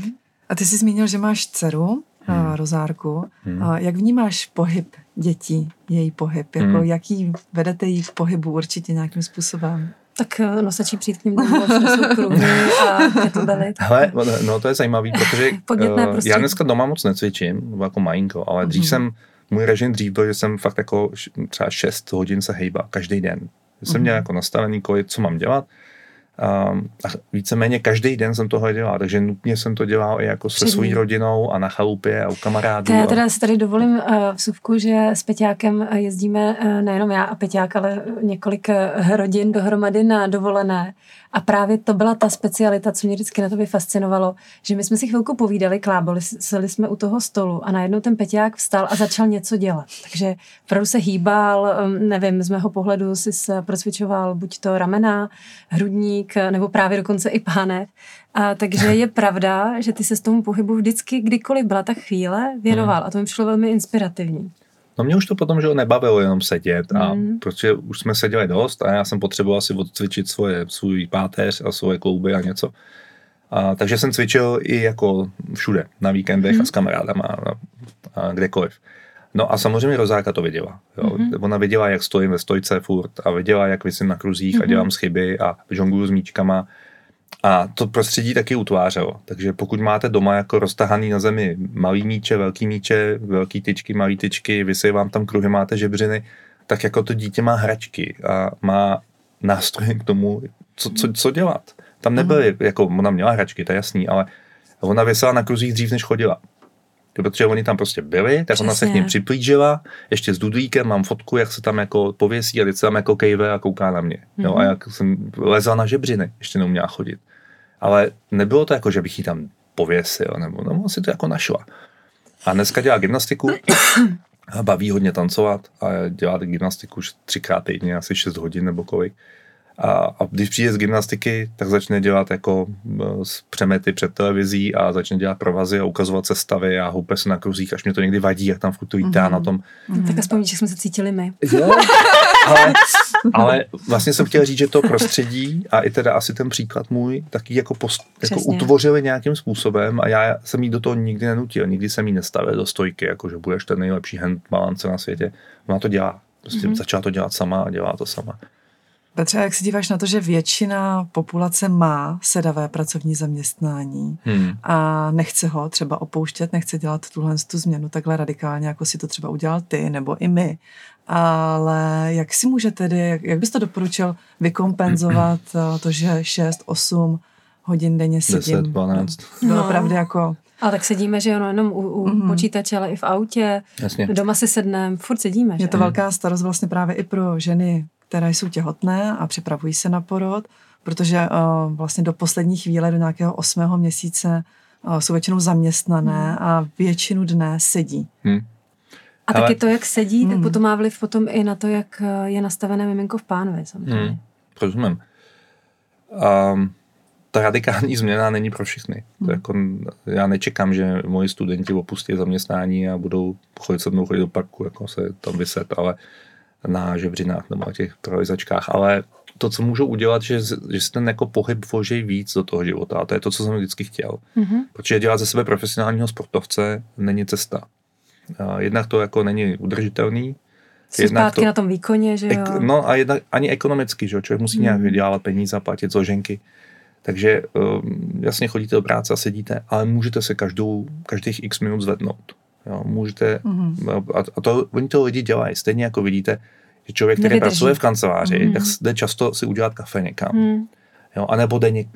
A ty jsi zmínil, že máš dceru, hmm. Rozárku. Hmm. Jak vnímáš pohyb dětí, její pohyb? Jako hmm. Jaký vedete jí k pohybu určitě nějakým způsobem? Tak eh, no stačí přijít k ním domů, jsou kruhy a kettlebelly. Hele, no to je zajímavý, protože uh, já dneska doma moc necvičím, jako majinko, ale dřív hmm. jsem, můj režim dřív byl, že jsem fakt jako třeba 6 hodin se hejbal každý den. Jsem hmm. měl jako nastavený, kolik, co mám dělat Um, a víceméně každý den jsem tohle dělal, takže nutně jsem to dělal i jako se svou rodinou a na chalupě a u kamarádů. Já teda si tady dovolím uh, vsuvku, že s Peťákem jezdíme uh, nejenom já a Peťák, ale několik uh, rodin dohromady na dovolené a právě to byla ta specialita, co mě vždycky na to fascinovalo, že my jsme si chvilku povídali, klábali, seli jsme u toho stolu a najednou ten Peťák vstal a začal něco dělat. Takže opravdu se hýbal, um, nevím, z mého pohledu si se procvičoval buď to ramena, hrudník, nebo právě dokonce i pánev. A takže je pravda, že ty se s tomu pohybu vždycky, kdykoliv byla ta chvíle, věnoval. Hmm. A to mi přišlo velmi inspirativní. No mě už to potom, že ho nebavilo jenom sedět a mm. protože už jsme seděli dost a já jsem potřeboval si odcvičit svoje, svůj páteř a svoje klouby a něco. A, takže jsem cvičil i jako všude, na víkendech mm. a s kamarádama a, a kdekoliv. No a samozřejmě Rozáka to viděla. Jo. Mm-hmm. Ona viděla, jak stojím ve stojce furt a viděla, jak vysím na kruzích mm-hmm. a mhm. dělám schyby a žongluju s míčkama a to prostředí taky utvářelo. Takže pokud máte doma jako roztahaný na zemi malý míče, velký míče, velký tyčky, malý tyčky, vysej vám tam kruhy, máte žebřiny, tak jako to dítě má hračky a má nástroje k tomu, co, co, co dělat. Tam nebyly, mm. jako ona měla hračky, to je jasný, ale ona vysela na kruzích dřív, než chodila. Protože oni tam prostě byli, tak ona se k Přesně. ním připlížila, ještě s dudlíkem, mám fotku, jak se tam jako pověsí a teď se tam jako kejve a kouká na mě. Jo, a jak jsem lezla na žebřiny, ještě neuměla chodit. Ale nebylo to jako, že bych ji tam pověsil, nebo no, ona si to jako našla. A dneska dělá gymnastiku, a baví hodně tancovat a dělá gymnastiku už třikrát týdně, asi 6 hodin nebo kolik. A, a když přijde z gymnastiky, tak začne dělat jako s přemety před televizí a začne dělat provazy a ukazovat sestavy a houpe se na kruzích, až mě to někdy vadí, jak tam furt to vítá Mhm. na tom. Tak aspoň jak jsme se cítili my. Jo, ale, ale vlastně jsem chtěl říct, že to prostředí a i teda asi ten příklad můj taky jako, post, jako utvořili nějakým způsobem a já jsem jí do toho nikdy nenutil, nikdy jsem jí nestavil do stojky, jako že budeš ten nejlepší hand balance na světě. Ona to dělá. Prostě Mhm. mm-hmm. začala to dělat sama a dělá to sama. Petře, jak se díváš na to, že většina populace má sedavé pracovní zaměstnání Hmm. a nechce ho třeba opouštět, nechce dělat tuhle tu změnu takhle radikálně, jako si to třeba udělal ty nebo i my. Ale jak si může tedy, jak, jak bys to doporučil vykompenzovat eh, to, že 6, 8 hodin denně sedím? 10, 12. Bylo No. opravdu jako... Ale tak sedíme, že ono jenom u, u Mhm. mm-hmm. počítače, ale i v autě. Jasně. Doma si sedneme, furt sedíme. Je že? to velká starost vlastně právě i pro ženy, které jsou těhotné a připravují se na porod, protože uh, vlastně do poslední chvíle, do nějakého osmého měsíce uh, jsou většinou zaměstnané a většinu dne sedí. Hmm. A Ale- taky to, jak sedí, tak Mm. potom má vliv potom i na to, jak eh, je nastavené miminko v pánvi samozřejmě. Hmm. Rozumím. Um, ta radikální změna není pro všechny. To jako, já nečekám, že moji studenti opustí zaměstnání a budou chodit se mnou chodit do parku, jako se tam vyset, ale na žebřinách nebo na těch provizačkách, ale to, co můžou udělat, že, že si ten jako pohyb vloží víc do toho života a to je to, co jsem vždycky chtěl. Mm-hmm. Protože dělat ze sebe profesionálního sportovce není cesta. A jednak to jako není udržitelný, Jsme Jednak zpátky to- na tom výkoně, že jo. Ek, no a jednak, ani ekonomicky, že jo? člověk musí nějak Hmm. vydělávat peníze a platit složenky. Takže um, jasně chodíte do práce a sedíte, ale můžete se každou, každých x minut zvednout. Jo? Můžete, Mhm. a, a to, oni to lidi dělají. Stejně jako vidíte, že člověk, který Nevydrží. pracuje v kanceláři, Mhm. tak jde často si udělat kafe někam. Hmm. Jo? A nebo jde něk,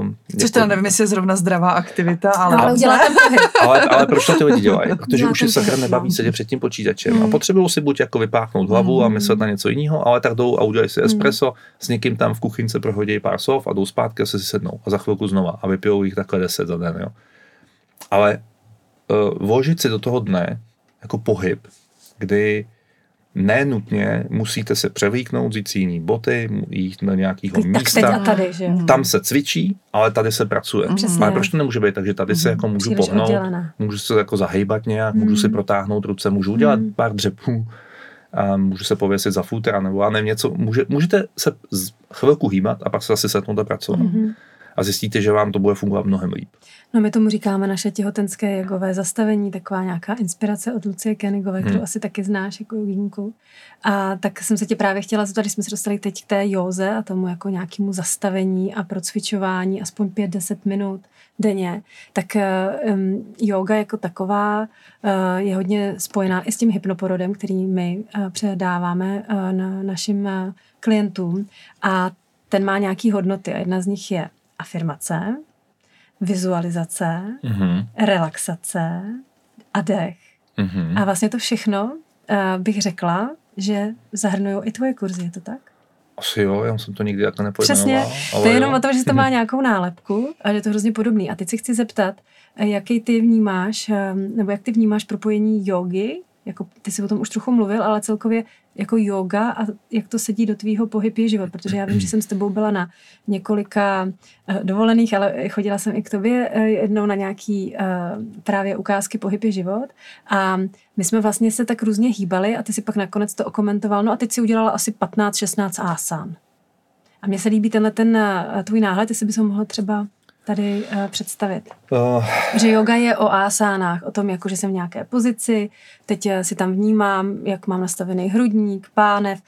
um, Což teda nevím, jestli je zrovna zdravá aktivita, ale... Ale udělá ale, ale proč to ty lidi dělají? Protože už je sakra nebaví no. sedět před tím počítačem Mm. a potřebují si buď jako vypáchnout hlavu a Mm. myslet na něco jiného, ale tak jdou a udělají si espresso, s někým tam v kuchyňce prohodí pár slov a jdou zpátky a se si sednou a za chvilku znova a vypijou jich takhle 10 za den. Jo. Ale uh, vložit si do toho dne jako pohyb, kdy nenutně musíte se převlíknout, vzít si jiný boty, jít na nějakého Tak teď místa, a tady, že tam se cvičí, ale tady se pracuje. Přesně. Ale proč to nemůže být? Takže tady se jako můžu Příliš pohnout, oddělené. můžu se jako zahejbat nějak, můžu si protáhnout ruce, můžu udělat Mm. pár dřepů, a můžu se pověsit za futra, nebo já nevím, něco. Může, můžete se chvilku hýbat a pak se zase setnout a pracovat. Mhm. A zjistíte, že vám to bude fungovat mnohem líp. No my tomu říkáme naše těhotenské jogové zastavení, taková nějaká inspirace od Lucie Kenigové, kterou Hmm. asi taky znáš jako jogínku. A tak jsem se tě právě chtěla zeptat, když jsme se dostali teď k té józe a tomu jako nějakému zastavení a procvičování aspoň 5-10 minut denně, tak um, yoga jako taková uh, je hodně spojená i s tím hypnoporodem, který my uh, předáváme uh, na našim uh, klientům a ten má nějaký hodnoty a jedna z nich je afirmace, vizualizace, Mhm. relaxace a dech. Mhm. A vlastně to všechno uh, bych řekla, že zahrnují i tvoje kurzy, je to tak? Asi jo, já jsem to nikdy jako Přesně, nepojmenoval. to je jenom jo. o tom, že to má nějakou nálepku a že je to hrozně podobný. A teď si chci zeptat, eh, jaký ty vnímáš, ehm, nebo jak ty vnímáš propojení jogy, jako ty jsi o tom už trochu mluvil, ale celkově jako yoga a jak to sedí do tvýho pohyb je život, protože já vím, že jsem s tebou byla na několika eh, dovolených, ale chodila jsem i k tobě eh, jednou na nějaký eh, právě ukázky pohyb je život a my jsme vlastně se tak různě hýbali a ty si pak nakonec to okomentoval, no a teď si udělala asi 15-16 asán. A mně se líbí tenhle ten tvůj náhled, jestli bys ho mohl třeba tady uh, představit. Uh, Že yoga je o asánách, o tom, jako, že jsem v nějaké pozici, teď eh, si tam vnímám, jak mám nastavený hrudník, pánev,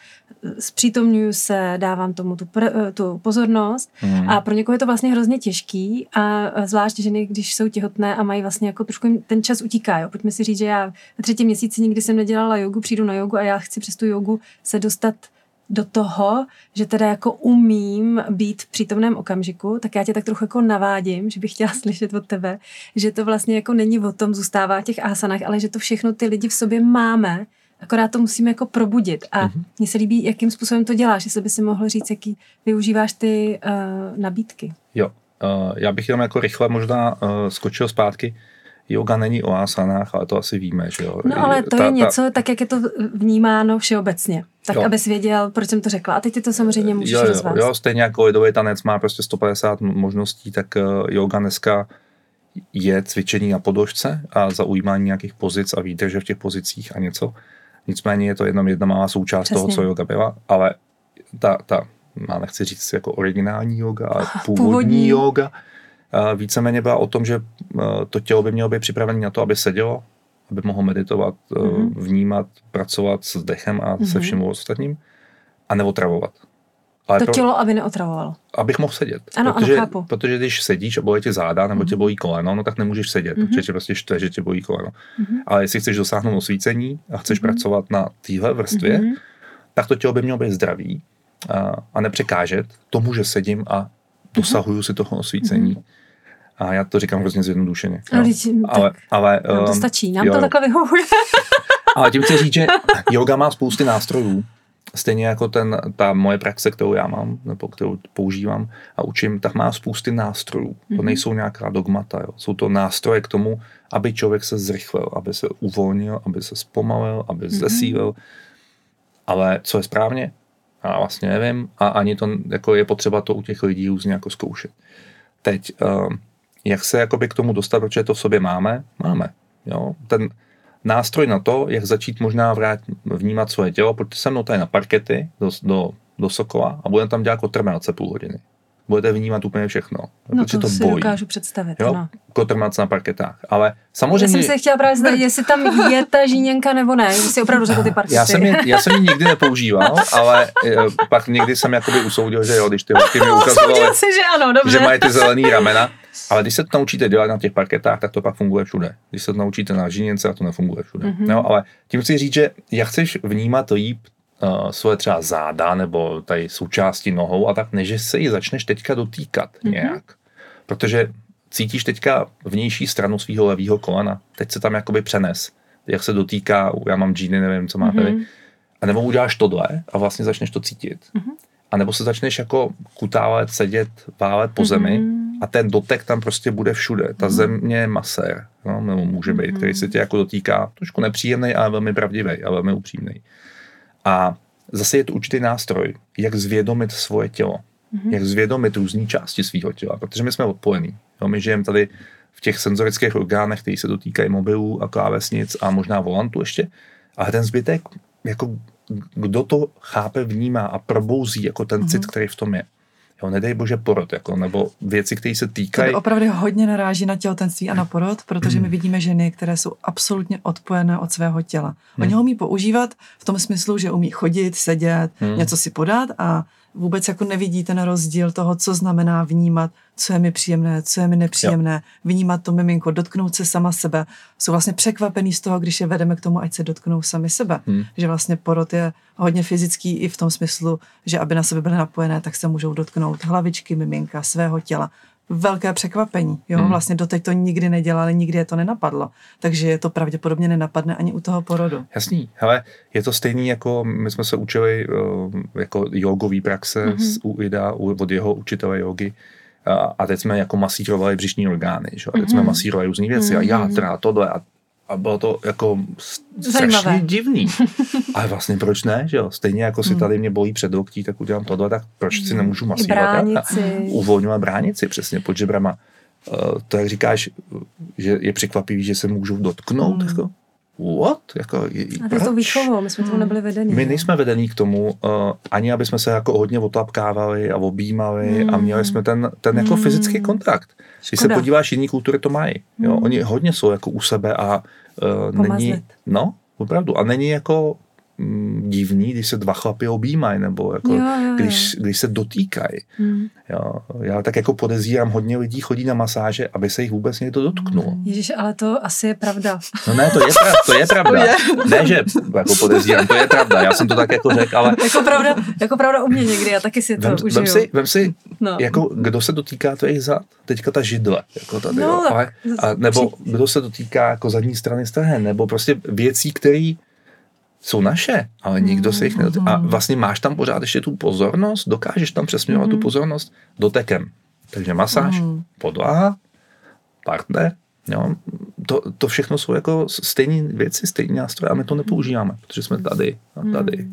zpřítomňuju se, dávám tomu tu, pr- tu pozornost Mhm. a pro někoho je to vlastně hrozně těžký a zvlášť ženy, když jsou těhotné a mají vlastně jako trošku ten čas utíká. Jo. Pojďme si říct, že já ve třetím měsíci nikdy jsem nedělala jogu, přijdu na jogu a já chci přes tu jogu se dostat do toho, že teda jako umím být v přítomném okamžiku, tak já tě tak trochu jako navádím, že bych chtěla slyšet od tebe, že to vlastně jako není o tom zůstává v těch asanách, ale že to všechno ty lidi v sobě máme, akorát to musíme jako probudit. A mm-hmm. mně se líbí, jakým způsobem to děláš, jestli by si mohl říct, jaký využíváš ty uh, nabídky. Jo, uh, já bych jenom jako rychle možná uh, skočil zpátky. Yoga není o asanách, ale to asi víme, že jo. No ale to ta, je něco, ta... tak jak je to vnímáno všeobecně. Tak jo. abys věděl, proč jsem to řekla. A teď ty to samozřejmě můžeš jo, jo, rozvést. Jo, stejně jako lidový tanec má prostě 150 možností, tak uh, yoga dneska je cvičení na podložce a zaujímání nějakých pozic a výdrže v těch pozicích a něco. Nicméně je to jenom jedna malá součást Přesně. toho, co yoga byla, ale ta, ta má nechci říct jako originální yoga, ale původní, původní. yoga víceméně byla o tom, že to tělo by mělo být připravené na to, aby sedělo, aby mohlo meditovat, mm-hmm. vnímat, pracovat s dechem a mm-hmm. se mhm. vším ostatním a neotravovat. Ale to pro, tělo, aby neotravovalo. Abych mohl sedět. Ano, protože, ano, chápu. Protože když sedíš a bolí tě záda nebo mm-hmm. tě bolí koleno, no tak nemůžeš sedět, mm-hmm. protože tě prostě štve, že tě bolí koleno. Mm-hmm. Ale jestli chceš dosáhnout osvícení a chceš mm-hmm. pracovat na téhle vrstvě, mm-hmm. tak to tělo by mělo být zdravý a, a nepřekážet tomu, že sedím a dosahuju si toho osvícení. Mm-hmm. A já to říkám hrozně zjednodušeně. Ale, ale, ale, nám to um, stačí, nám jo, to takhle vyhovuje. ale tím chci říct, že yoga má spousty nástrojů, stejně jako ten, ta moje praxe, kterou já mám, nebo kterou používám a učím, tak má spousty nástrojů. Mm-hmm. To mhm. nejsou nějaká dogmata. Jo. Jsou to nástroje k tomu, aby člověk se zrychlil, aby se uvolnil, aby se zpomalil, aby mm-hmm. zesílil. Ale co je správně? Já vlastně nevím a ani to jako je potřeba to u těch lidí různě jako zkoušet. Teď, uh, jak se jakoby k tomu dostat, protože to v sobě máme? Máme. Jo? Ten, nástroj na to, jak začít možná vrát, vnímat svoje tělo, protože se mnou tady na parkety do, do, do Sokola a budeme tam dělat kotrmelce půl hodiny. Budete vnímat úplně všechno. No to, to si bojí. dokážu představit, jo? ano. Kotrmelce na parketách. Ale samozřejmě... Já jsem se chtěla právě zdat, jestli tam je ta žíněnka nebo ne, jestli si opravdu řekl ty parkety. Já jsem, ji, já jsem ji nikdy nepoužíval, ale eh, pak někdy jsem jakoby usoudil, že jo, když ty holky mi ukazovaly, si, že, ano, dobře. že mají ty zelený ramena, ale když se to naučíte dělat na těch parketách, tak to pak funguje všude. Když se to naučíte na žíněnce, tak to nefunguje všude. Mm-hmm. No, ale tím chci říct, že jak chceš vnímat líp svoje třeba záda nebo tady součásti nohou a tak, než se ji začneš teďka dotýkat mm-hmm. nějak. Protože cítíš teďka vnější stranu svého levého kolena. Teď se tam jakoby přenes. Jak se dotýká, já mám džíny, nevím, co máte mm-hmm. vy. A nebo uděláš tohle a vlastně začneš to cítit. Mm-hmm. A nebo se začneš jako kutálet, sedět, válet po zemi mm-hmm a ten dotek tam prostě bude všude. Ta mm. země je masér, no, nebo může být, mm. který se tě jako dotýká, trošku nepříjemný, ale velmi pravdivý a velmi upřímný. A zase je to určitý nástroj, jak zvědomit svoje tělo, mm. jak zvědomit různé části svého těla, protože my jsme odpojení. No, my žijeme tady v těch senzorických orgánech, které se dotýkají mobilů a klávesnic a možná volantu ještě, ale ten zbytek, jako kdo to chápe, vnímá a probouzí jako ten cit, mm. který v tom je jo, nedej bože porod, jako, nebo věci, které se týkají. To opravdu hodně naráží na těhotenství a na porod, protože my vidíme ženy, které jsou absolutně odpojené od svého těla. Oni hmm. ho umí používat v tom smyslu, že umí chodit, sedět, hmm. něco si podat a vůbec jako nevidí ten rozdíl toho, co znamená vnímat, co je mi příjemné, co je mi nepříjemné, jo. vnímat to miminko, dotknout se sama sebe. Jsou vlastně překvapený z toho, když je vedeme k tomu, ať se dotknou sami sebe. Hmm. Že vlastně porod je hodně fyzický i v tom smyslu, že aby na sebe byly napojené, tak se můžou dotknout hlavičky miminka, svého těla velké překvapení. Jo? Hmm. Vlastně doteď to nikdy nedělali, nikdy je to nenapadlo. Takže je to pravděpodobně nenapadne ani u toho porodu. Jasný, ale je to stejný jako my jsme se učili uh, jako jogový praxe hmm. z, u Ida, od jeho učitele jogy. A, a teď jsme jako masírovali břišní orgány, že? a teď mm-hmm. jsme masírovali různé věci mm-hmm. a játra, tohle a a bylo to jako strašně Zajímavé. divný. Ale vlastně proč ne, že jo? Stejně jako si hmm. tady mě bolí před oktí, tak udělám tohle, tak proč si hmm. nemůžu masírovat a uvolňovat bránici přesně pod žebrama. Uh, to, jak říkáš, že je překvapivý, že se můžu dotknout, hmm. jako, what? Jako, a to je to výchovou, my jsme tomu nebyli vedení. My nejsme vedení k tomu, uh, ani aby jsme se jako hodně otlapkávali a objímali hmm. a měli jsme ten, ten jako hmm. fyzický kontakt. Když se podíváš, jiný kultury to mají. Jo? Hmm. Oni hodně jsou jako u sebe a uh, není, no, opravdu, a není jako divný, když se dva chlapy objímají, nebo jako, Jo, jo, jo. Když, když se dotýkají. Hmm. Jo. Já tak jako podezírám, hodně lidí chodí na masáže, aby se jich vůbec někdo dotknul. Ježíš, ale to asi je pravda. No ne, to je, pravda, to je pravda. Ne, že jako podezírám, to je pravda. Já jsem to tak jako řekl, ale Jako pravda, jako pravda u mě někdy, já taky si to vem, užiju. vem, si, vem si, No. jako, kdo se dotýká tvých zad? Teďka ta židle, jako tady, No, jo. Ale, a, nebo kdo se dotýká jako zadní strany stehen, nebo prostě věcí, které jsou naše, ale nikdo se jich nedotýká. A vlastně máš tam pořád ještě tu pozornost, dokážeš tam přesměrovat tu pozornost dotekem. Takže masáž, podlaha, partner, jo, to, to všechno jsou jako stejné věci, stejné nástroje a my to nepoužíváme, protože jsme tady a tady.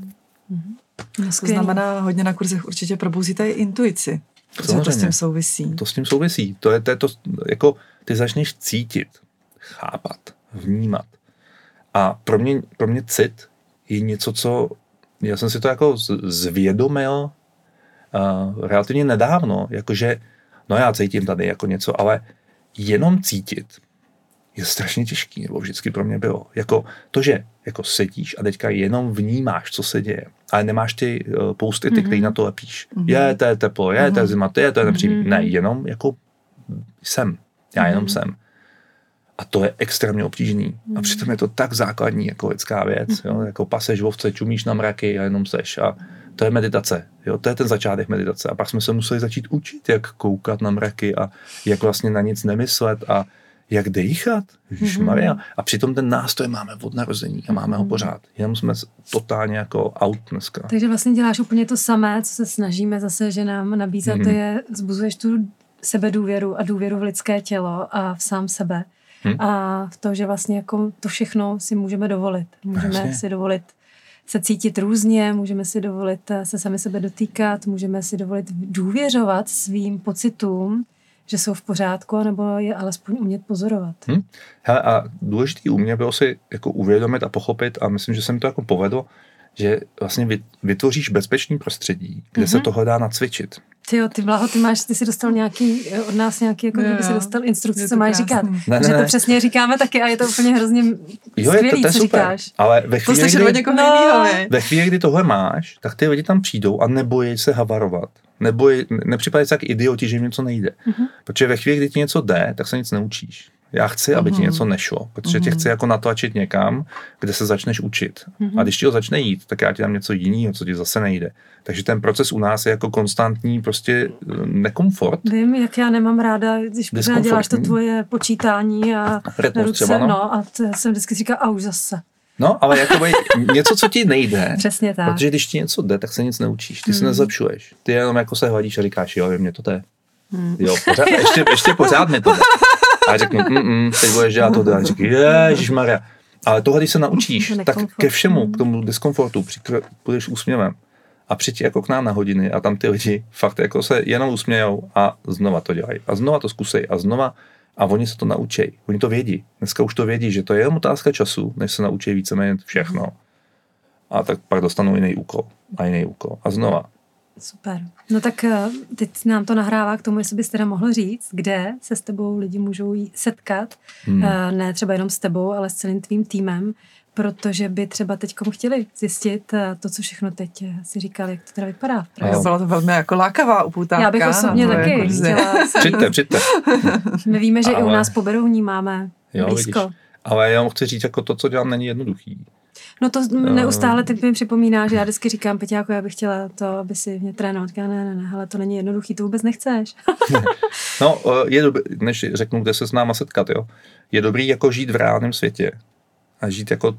To Skvělý. znamená, hodně na kurzech určitě probouzíte i intuici. Protože to s tím souvisí. To s tím souvisí. To je, to je to, jako ty začneš cítit, chápat, vnímat. A pro mě, pro mě cit je něco, co já jsem si to jako zvědomil uh, relativně nedávno, jakože, no já cítím tady jako něco, ale jenom cítit je strašně těžký, nebo vždycky pro mě bylo. Jako to, že jako sedíš a teďka jenom vnímáš, co se děje, ale nemáš ty uh, pousty, ty, který na to lepíš. Je, to je teplo, je, to je zima, to je, to je nepříjemný. Ne, jenom jako jsem. Já jenom jsem. A to je extrémně obtížný. A přitom je to tak základní jako lidská věc. Jo? Jako paseš v ovce, čumíš na mraky a jenom seš. A to je meditace. Jo? To je ten začátek meditace. A pak jsme se museli začít učit, jak koukat na mraky a jak vlastně na nic nemyslet a jak dýchat. Maria. A přitom ten nástroj máme od narození a máme ho pořád. Jenom jsme totálně jako out dneska. Takže vlastně děláš úplně to samé, co se snažíme zase, že nám nabízet, Mhm. to je, zbuzuješ tu sebedůvěru a důvěru v lidské tělo a v sám sebe. Hm. A v to, že vlastně jako to všechno si můžeme dovolit. Můžeme Jasně. si dovolit se cítit různě, můžeme si dovolit eh, se sami sebe dotýkat, můžeme si dovolit důvěřovat svým pocitům, že jsou v pořádku, nebo je alespoň umět pozorovat. Hm? Hele, a důležitý u mě bylo si jako uvědomit a pochopit, a myslím, že se mi to jako povedlo, že vlastně vy- vytvoříš bezpečný prostředí, kde mm-hmm. se tohle dá nacvičit. Ty jo, ty Blaho, ty máš, ty si dostal nějaký, eh, od nás nějaký, jako Jo, kdyby si dostal instrukce, co máš krásný. říkat. Ne, ne, že to přesně říkáme taky a je to úplně hrozně Jo, je to, skvělý, to je co super, říkáš. ale ve chvíli, od kdy, někoho No. jinýho, ve chvíli, kdy tohle máš, tak ty lidi tam přijdou a nebojí se havarovat. Nebojí, nepřipadají se jak idioti, že jim něco nejde. Mm-hmm. Protože ve chvíli, kdy ti něco jde, tak se nic neučíš. Já chci, aby ti něco nešlo, protože tě chci jako natlačit někam, kde se začneš učit. A když ti to začne jít, tak já ti dám něco jiného, co ti zase nejde. Takže ten proces u nás je jako konstantní prostě eh, nekomfort. Vím, jak já nemám ráda, když pořád děláš to tvoje počítání a Rytmus ruce, třeba, no. no. a to jsem vždycky říká, a už zase. No, ale jakoby něco, co ti nejde, Přesně tak. protože když ti něco jde, tak se nic neučíš. Ty se nezlepšuješ. Ty jenom jako se hladíš a říkáš, jo, mě to jde. Jo, pořád, ještě, ještě pořád mi to jde. A já řeknu, mm, mm, teď budeš dělat to, a říkám, ježišmarja. Ale tohle, když se naučíš, tak ke všemu, k tomu diskomfortu, přikr- budeš úsměvem. A přijď jako k nám na hodiny a tam ty lidi fakt jako se jenom usmějou a znova to dělají. A znova to zkusej a znova a oni se to naučí. Oni to vědí. Dneska už to vědí, že to je jenom otázka času, než se naučí víceméně všechno. A tak pak dostanou jiný úkol a jiný úkol. A znova. Super. No tak eh, teď nám to nahrává k tomu, jestli bys teda mohl říct, kde se s tebou lidi můžou setkat. Hmm. Ne třeba jenom s tebou, ale s celým tvým týmem, protože by třeba teď chtěli zjistit eh, to, co všechno teď eh, si říkali, jak to teda vypadá. Jo. Byla to velmi jako lákavá uputávka. Já bych osobně taky kurzy. chtěla. Přijďte, přijďte. My víme, že i u Ale- nás po Berouní máme Jo, blízko. vidíš. Ale já vám chci říct, jako to, co dělám, není jednoduchý. No to neustále ty mi připomíná, že já vždycky říkám, Peťáko, já bych chtěla to, aby si mě trénoval. Říká, ne, ne, ne, hele, to není jednoduchý, to vůbec nechceš. No, eh, je dobrý, než řeknu, kde se s náma setkat, jo. Je dobrý jako žít v reálném světě. A žít jako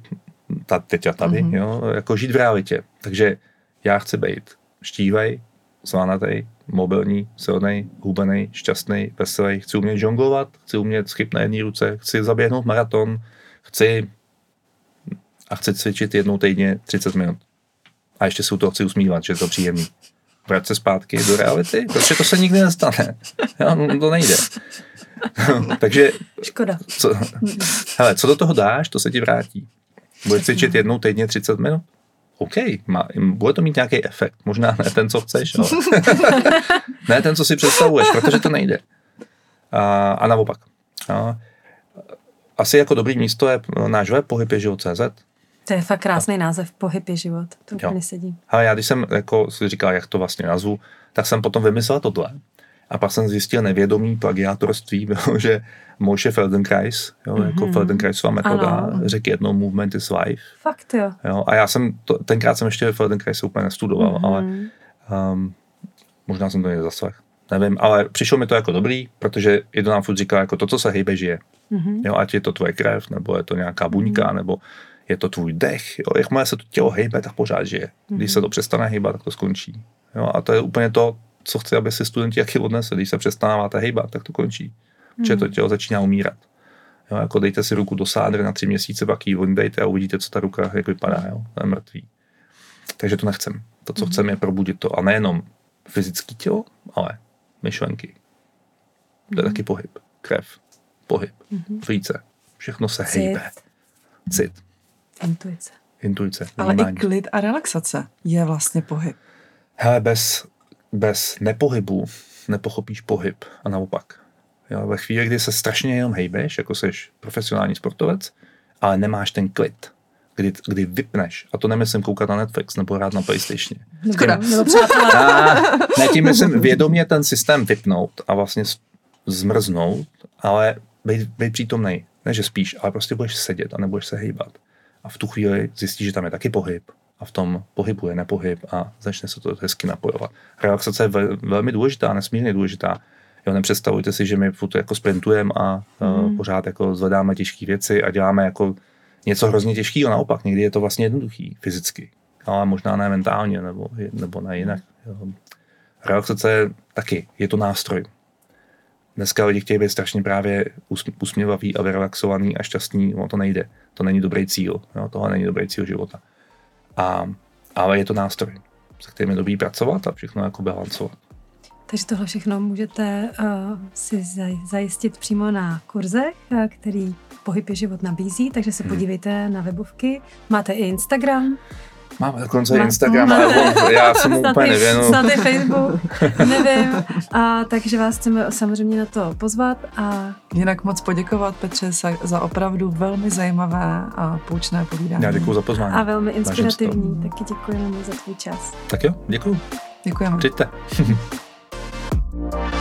ta, teď a tady, mm-hmm. jo. Jako žít v realitě. Takže já chci být štívej, svanatý, mobilní, silný, hubený, šťastný, veselý. Chci umět žonglovat, chci umět schyt na jedné ruce, chci zaběhnout maraton, chci a chci cvičit jednou týdně 30 minut. A ještě se u toho chci usmívat, že je to příjemný. Vrát se zpátky do reality, protože to se nikdy nestane. Jo, no, to nejde. Takže Škoda. co, hele, co do toho dáš, to se ti vrátí. Budeš cvičit jednou týdně 30 minut? OK, má, bude to mít nějaký efekt. Možná ne ten, co chceš, ale ne ten, co si představuješ, protože to nejde. A, a naopak. A, asi jako dobrý místo je náš web pohybježivot.cz. To je fakt krásný název, pohyb je život. To Jo. úplně sedí. Ale já když jsem jako si říkal, jak to vlastně nazvu, tak jsem potom vymyslel tohle. A pak jsem zjistil nevědomý plagiátorství, že Moshe Feldenkrais, jo, mm-hmm. jako Feldenkraisová metoda, Ano. řekl jednou movement is life. Fakt jo. Jo. A já jsem, to, tenkrát jsem ještě Feldenkrais úplně nestudoval, mm-hmm. ale um, možná jsem to někde zaslech. Nevím, ale přišlo mi to jako dobrý, protože jedno nám furt říká, jako to, co se hejbe, žije. Mm-hmm. Jo, ať je to tvoje krev, nebo je to nějaká buňka, mm-hmm. nebo je to tvůj dech. Jo. Jakmile se to tělo hejbe, tak pořád žije. Když se to přestane hejbat, tak to skončí. Jo. A to je úplně to, co chci, aby si studenti jaký odnesli. Když se přestáváte hejbat, tak to končí. Protože to tělo začíná umírat. Jo, jako dejte si ruku do sádry na tři měsíce, pak ji dejte a uvidíte, co ta ruka jak vypadá. Jo. To je mrtvý. Takže to nechcem. To, co chceme, je probudit to. A nejenom fyzické tělo, ale myšlenky. To je taky pohyb. Krev, pohyb, flíce. Všechno se hejbe. Cit, Intuice. intuice, Ale i vnímání. klid a relaxace je vlastně pohyb. Hele, bez, bez nepohybu nepochopíš pohyb a naopak. Jo, ve chvíli, kdy se strašně jenom hejbeš, jako seš profesionální sportovec, ale nemáš ten klid, kdy, kdy vypneš, a to nemyslím koukat na Netflix nebo hrát na PlayStation. Škoda. nebo přátelé. A, ne, tím myslím vědomě ten systém vypnout a vlastně zmrznout, ale být, být přítomnej. Ne, že spíš, ale prostě budeš sedět a nebudeš se hejbat. A v tu chvíli zjistíš, že tam je taky pohyb. A v tom pohybu je nepohyb a začne se to hezky napojovat. Relaxace je vel, velmi důležitá, nesmírně důležitá. Jo, nepředstavujte si, že my furt jako sprintujeme a mm. uh, pořád jako zvedáme těžké věci a děláme jako něco hrozně těžkého. Naopak, někdy je to vlastně jednoduchý fyzicky, ale možná ne mentálně nebo, nebo ne jinak. Jo. Relaxace je taky, je to nástroj. Dneska lidi chtějí být strašně právě us- usměvaví a vyrelaxovaný a šťastný, no to nejde. To není dobrý cíl, jo, tohle není dobrý cíl života. A, ale je to nástroj, se kterým je dobrý pracovat a všechno jako balancovat. Takže tohle všechno můžete uh, si zaj- zajistit přímo na kurzech, uh, který Pohyb je život nabízí, takže se podívejte na webovky. Máte i Instagram. Máme dokonce Má- Instagram, ale já jsem mu úplně nevěnu. Snad i Facebook, nevím. A takže vás chceme samozřejmě na to pozvat a Jinak moc poděkovat Petře za, za opravdu velmi zajímavé a poučné povídání. Já děkuji za pozvání. a velmi inspirativní. Taky děkujeme moc za tvůj čas. Tak jo, děkuji. Děkujeme. Přijďte.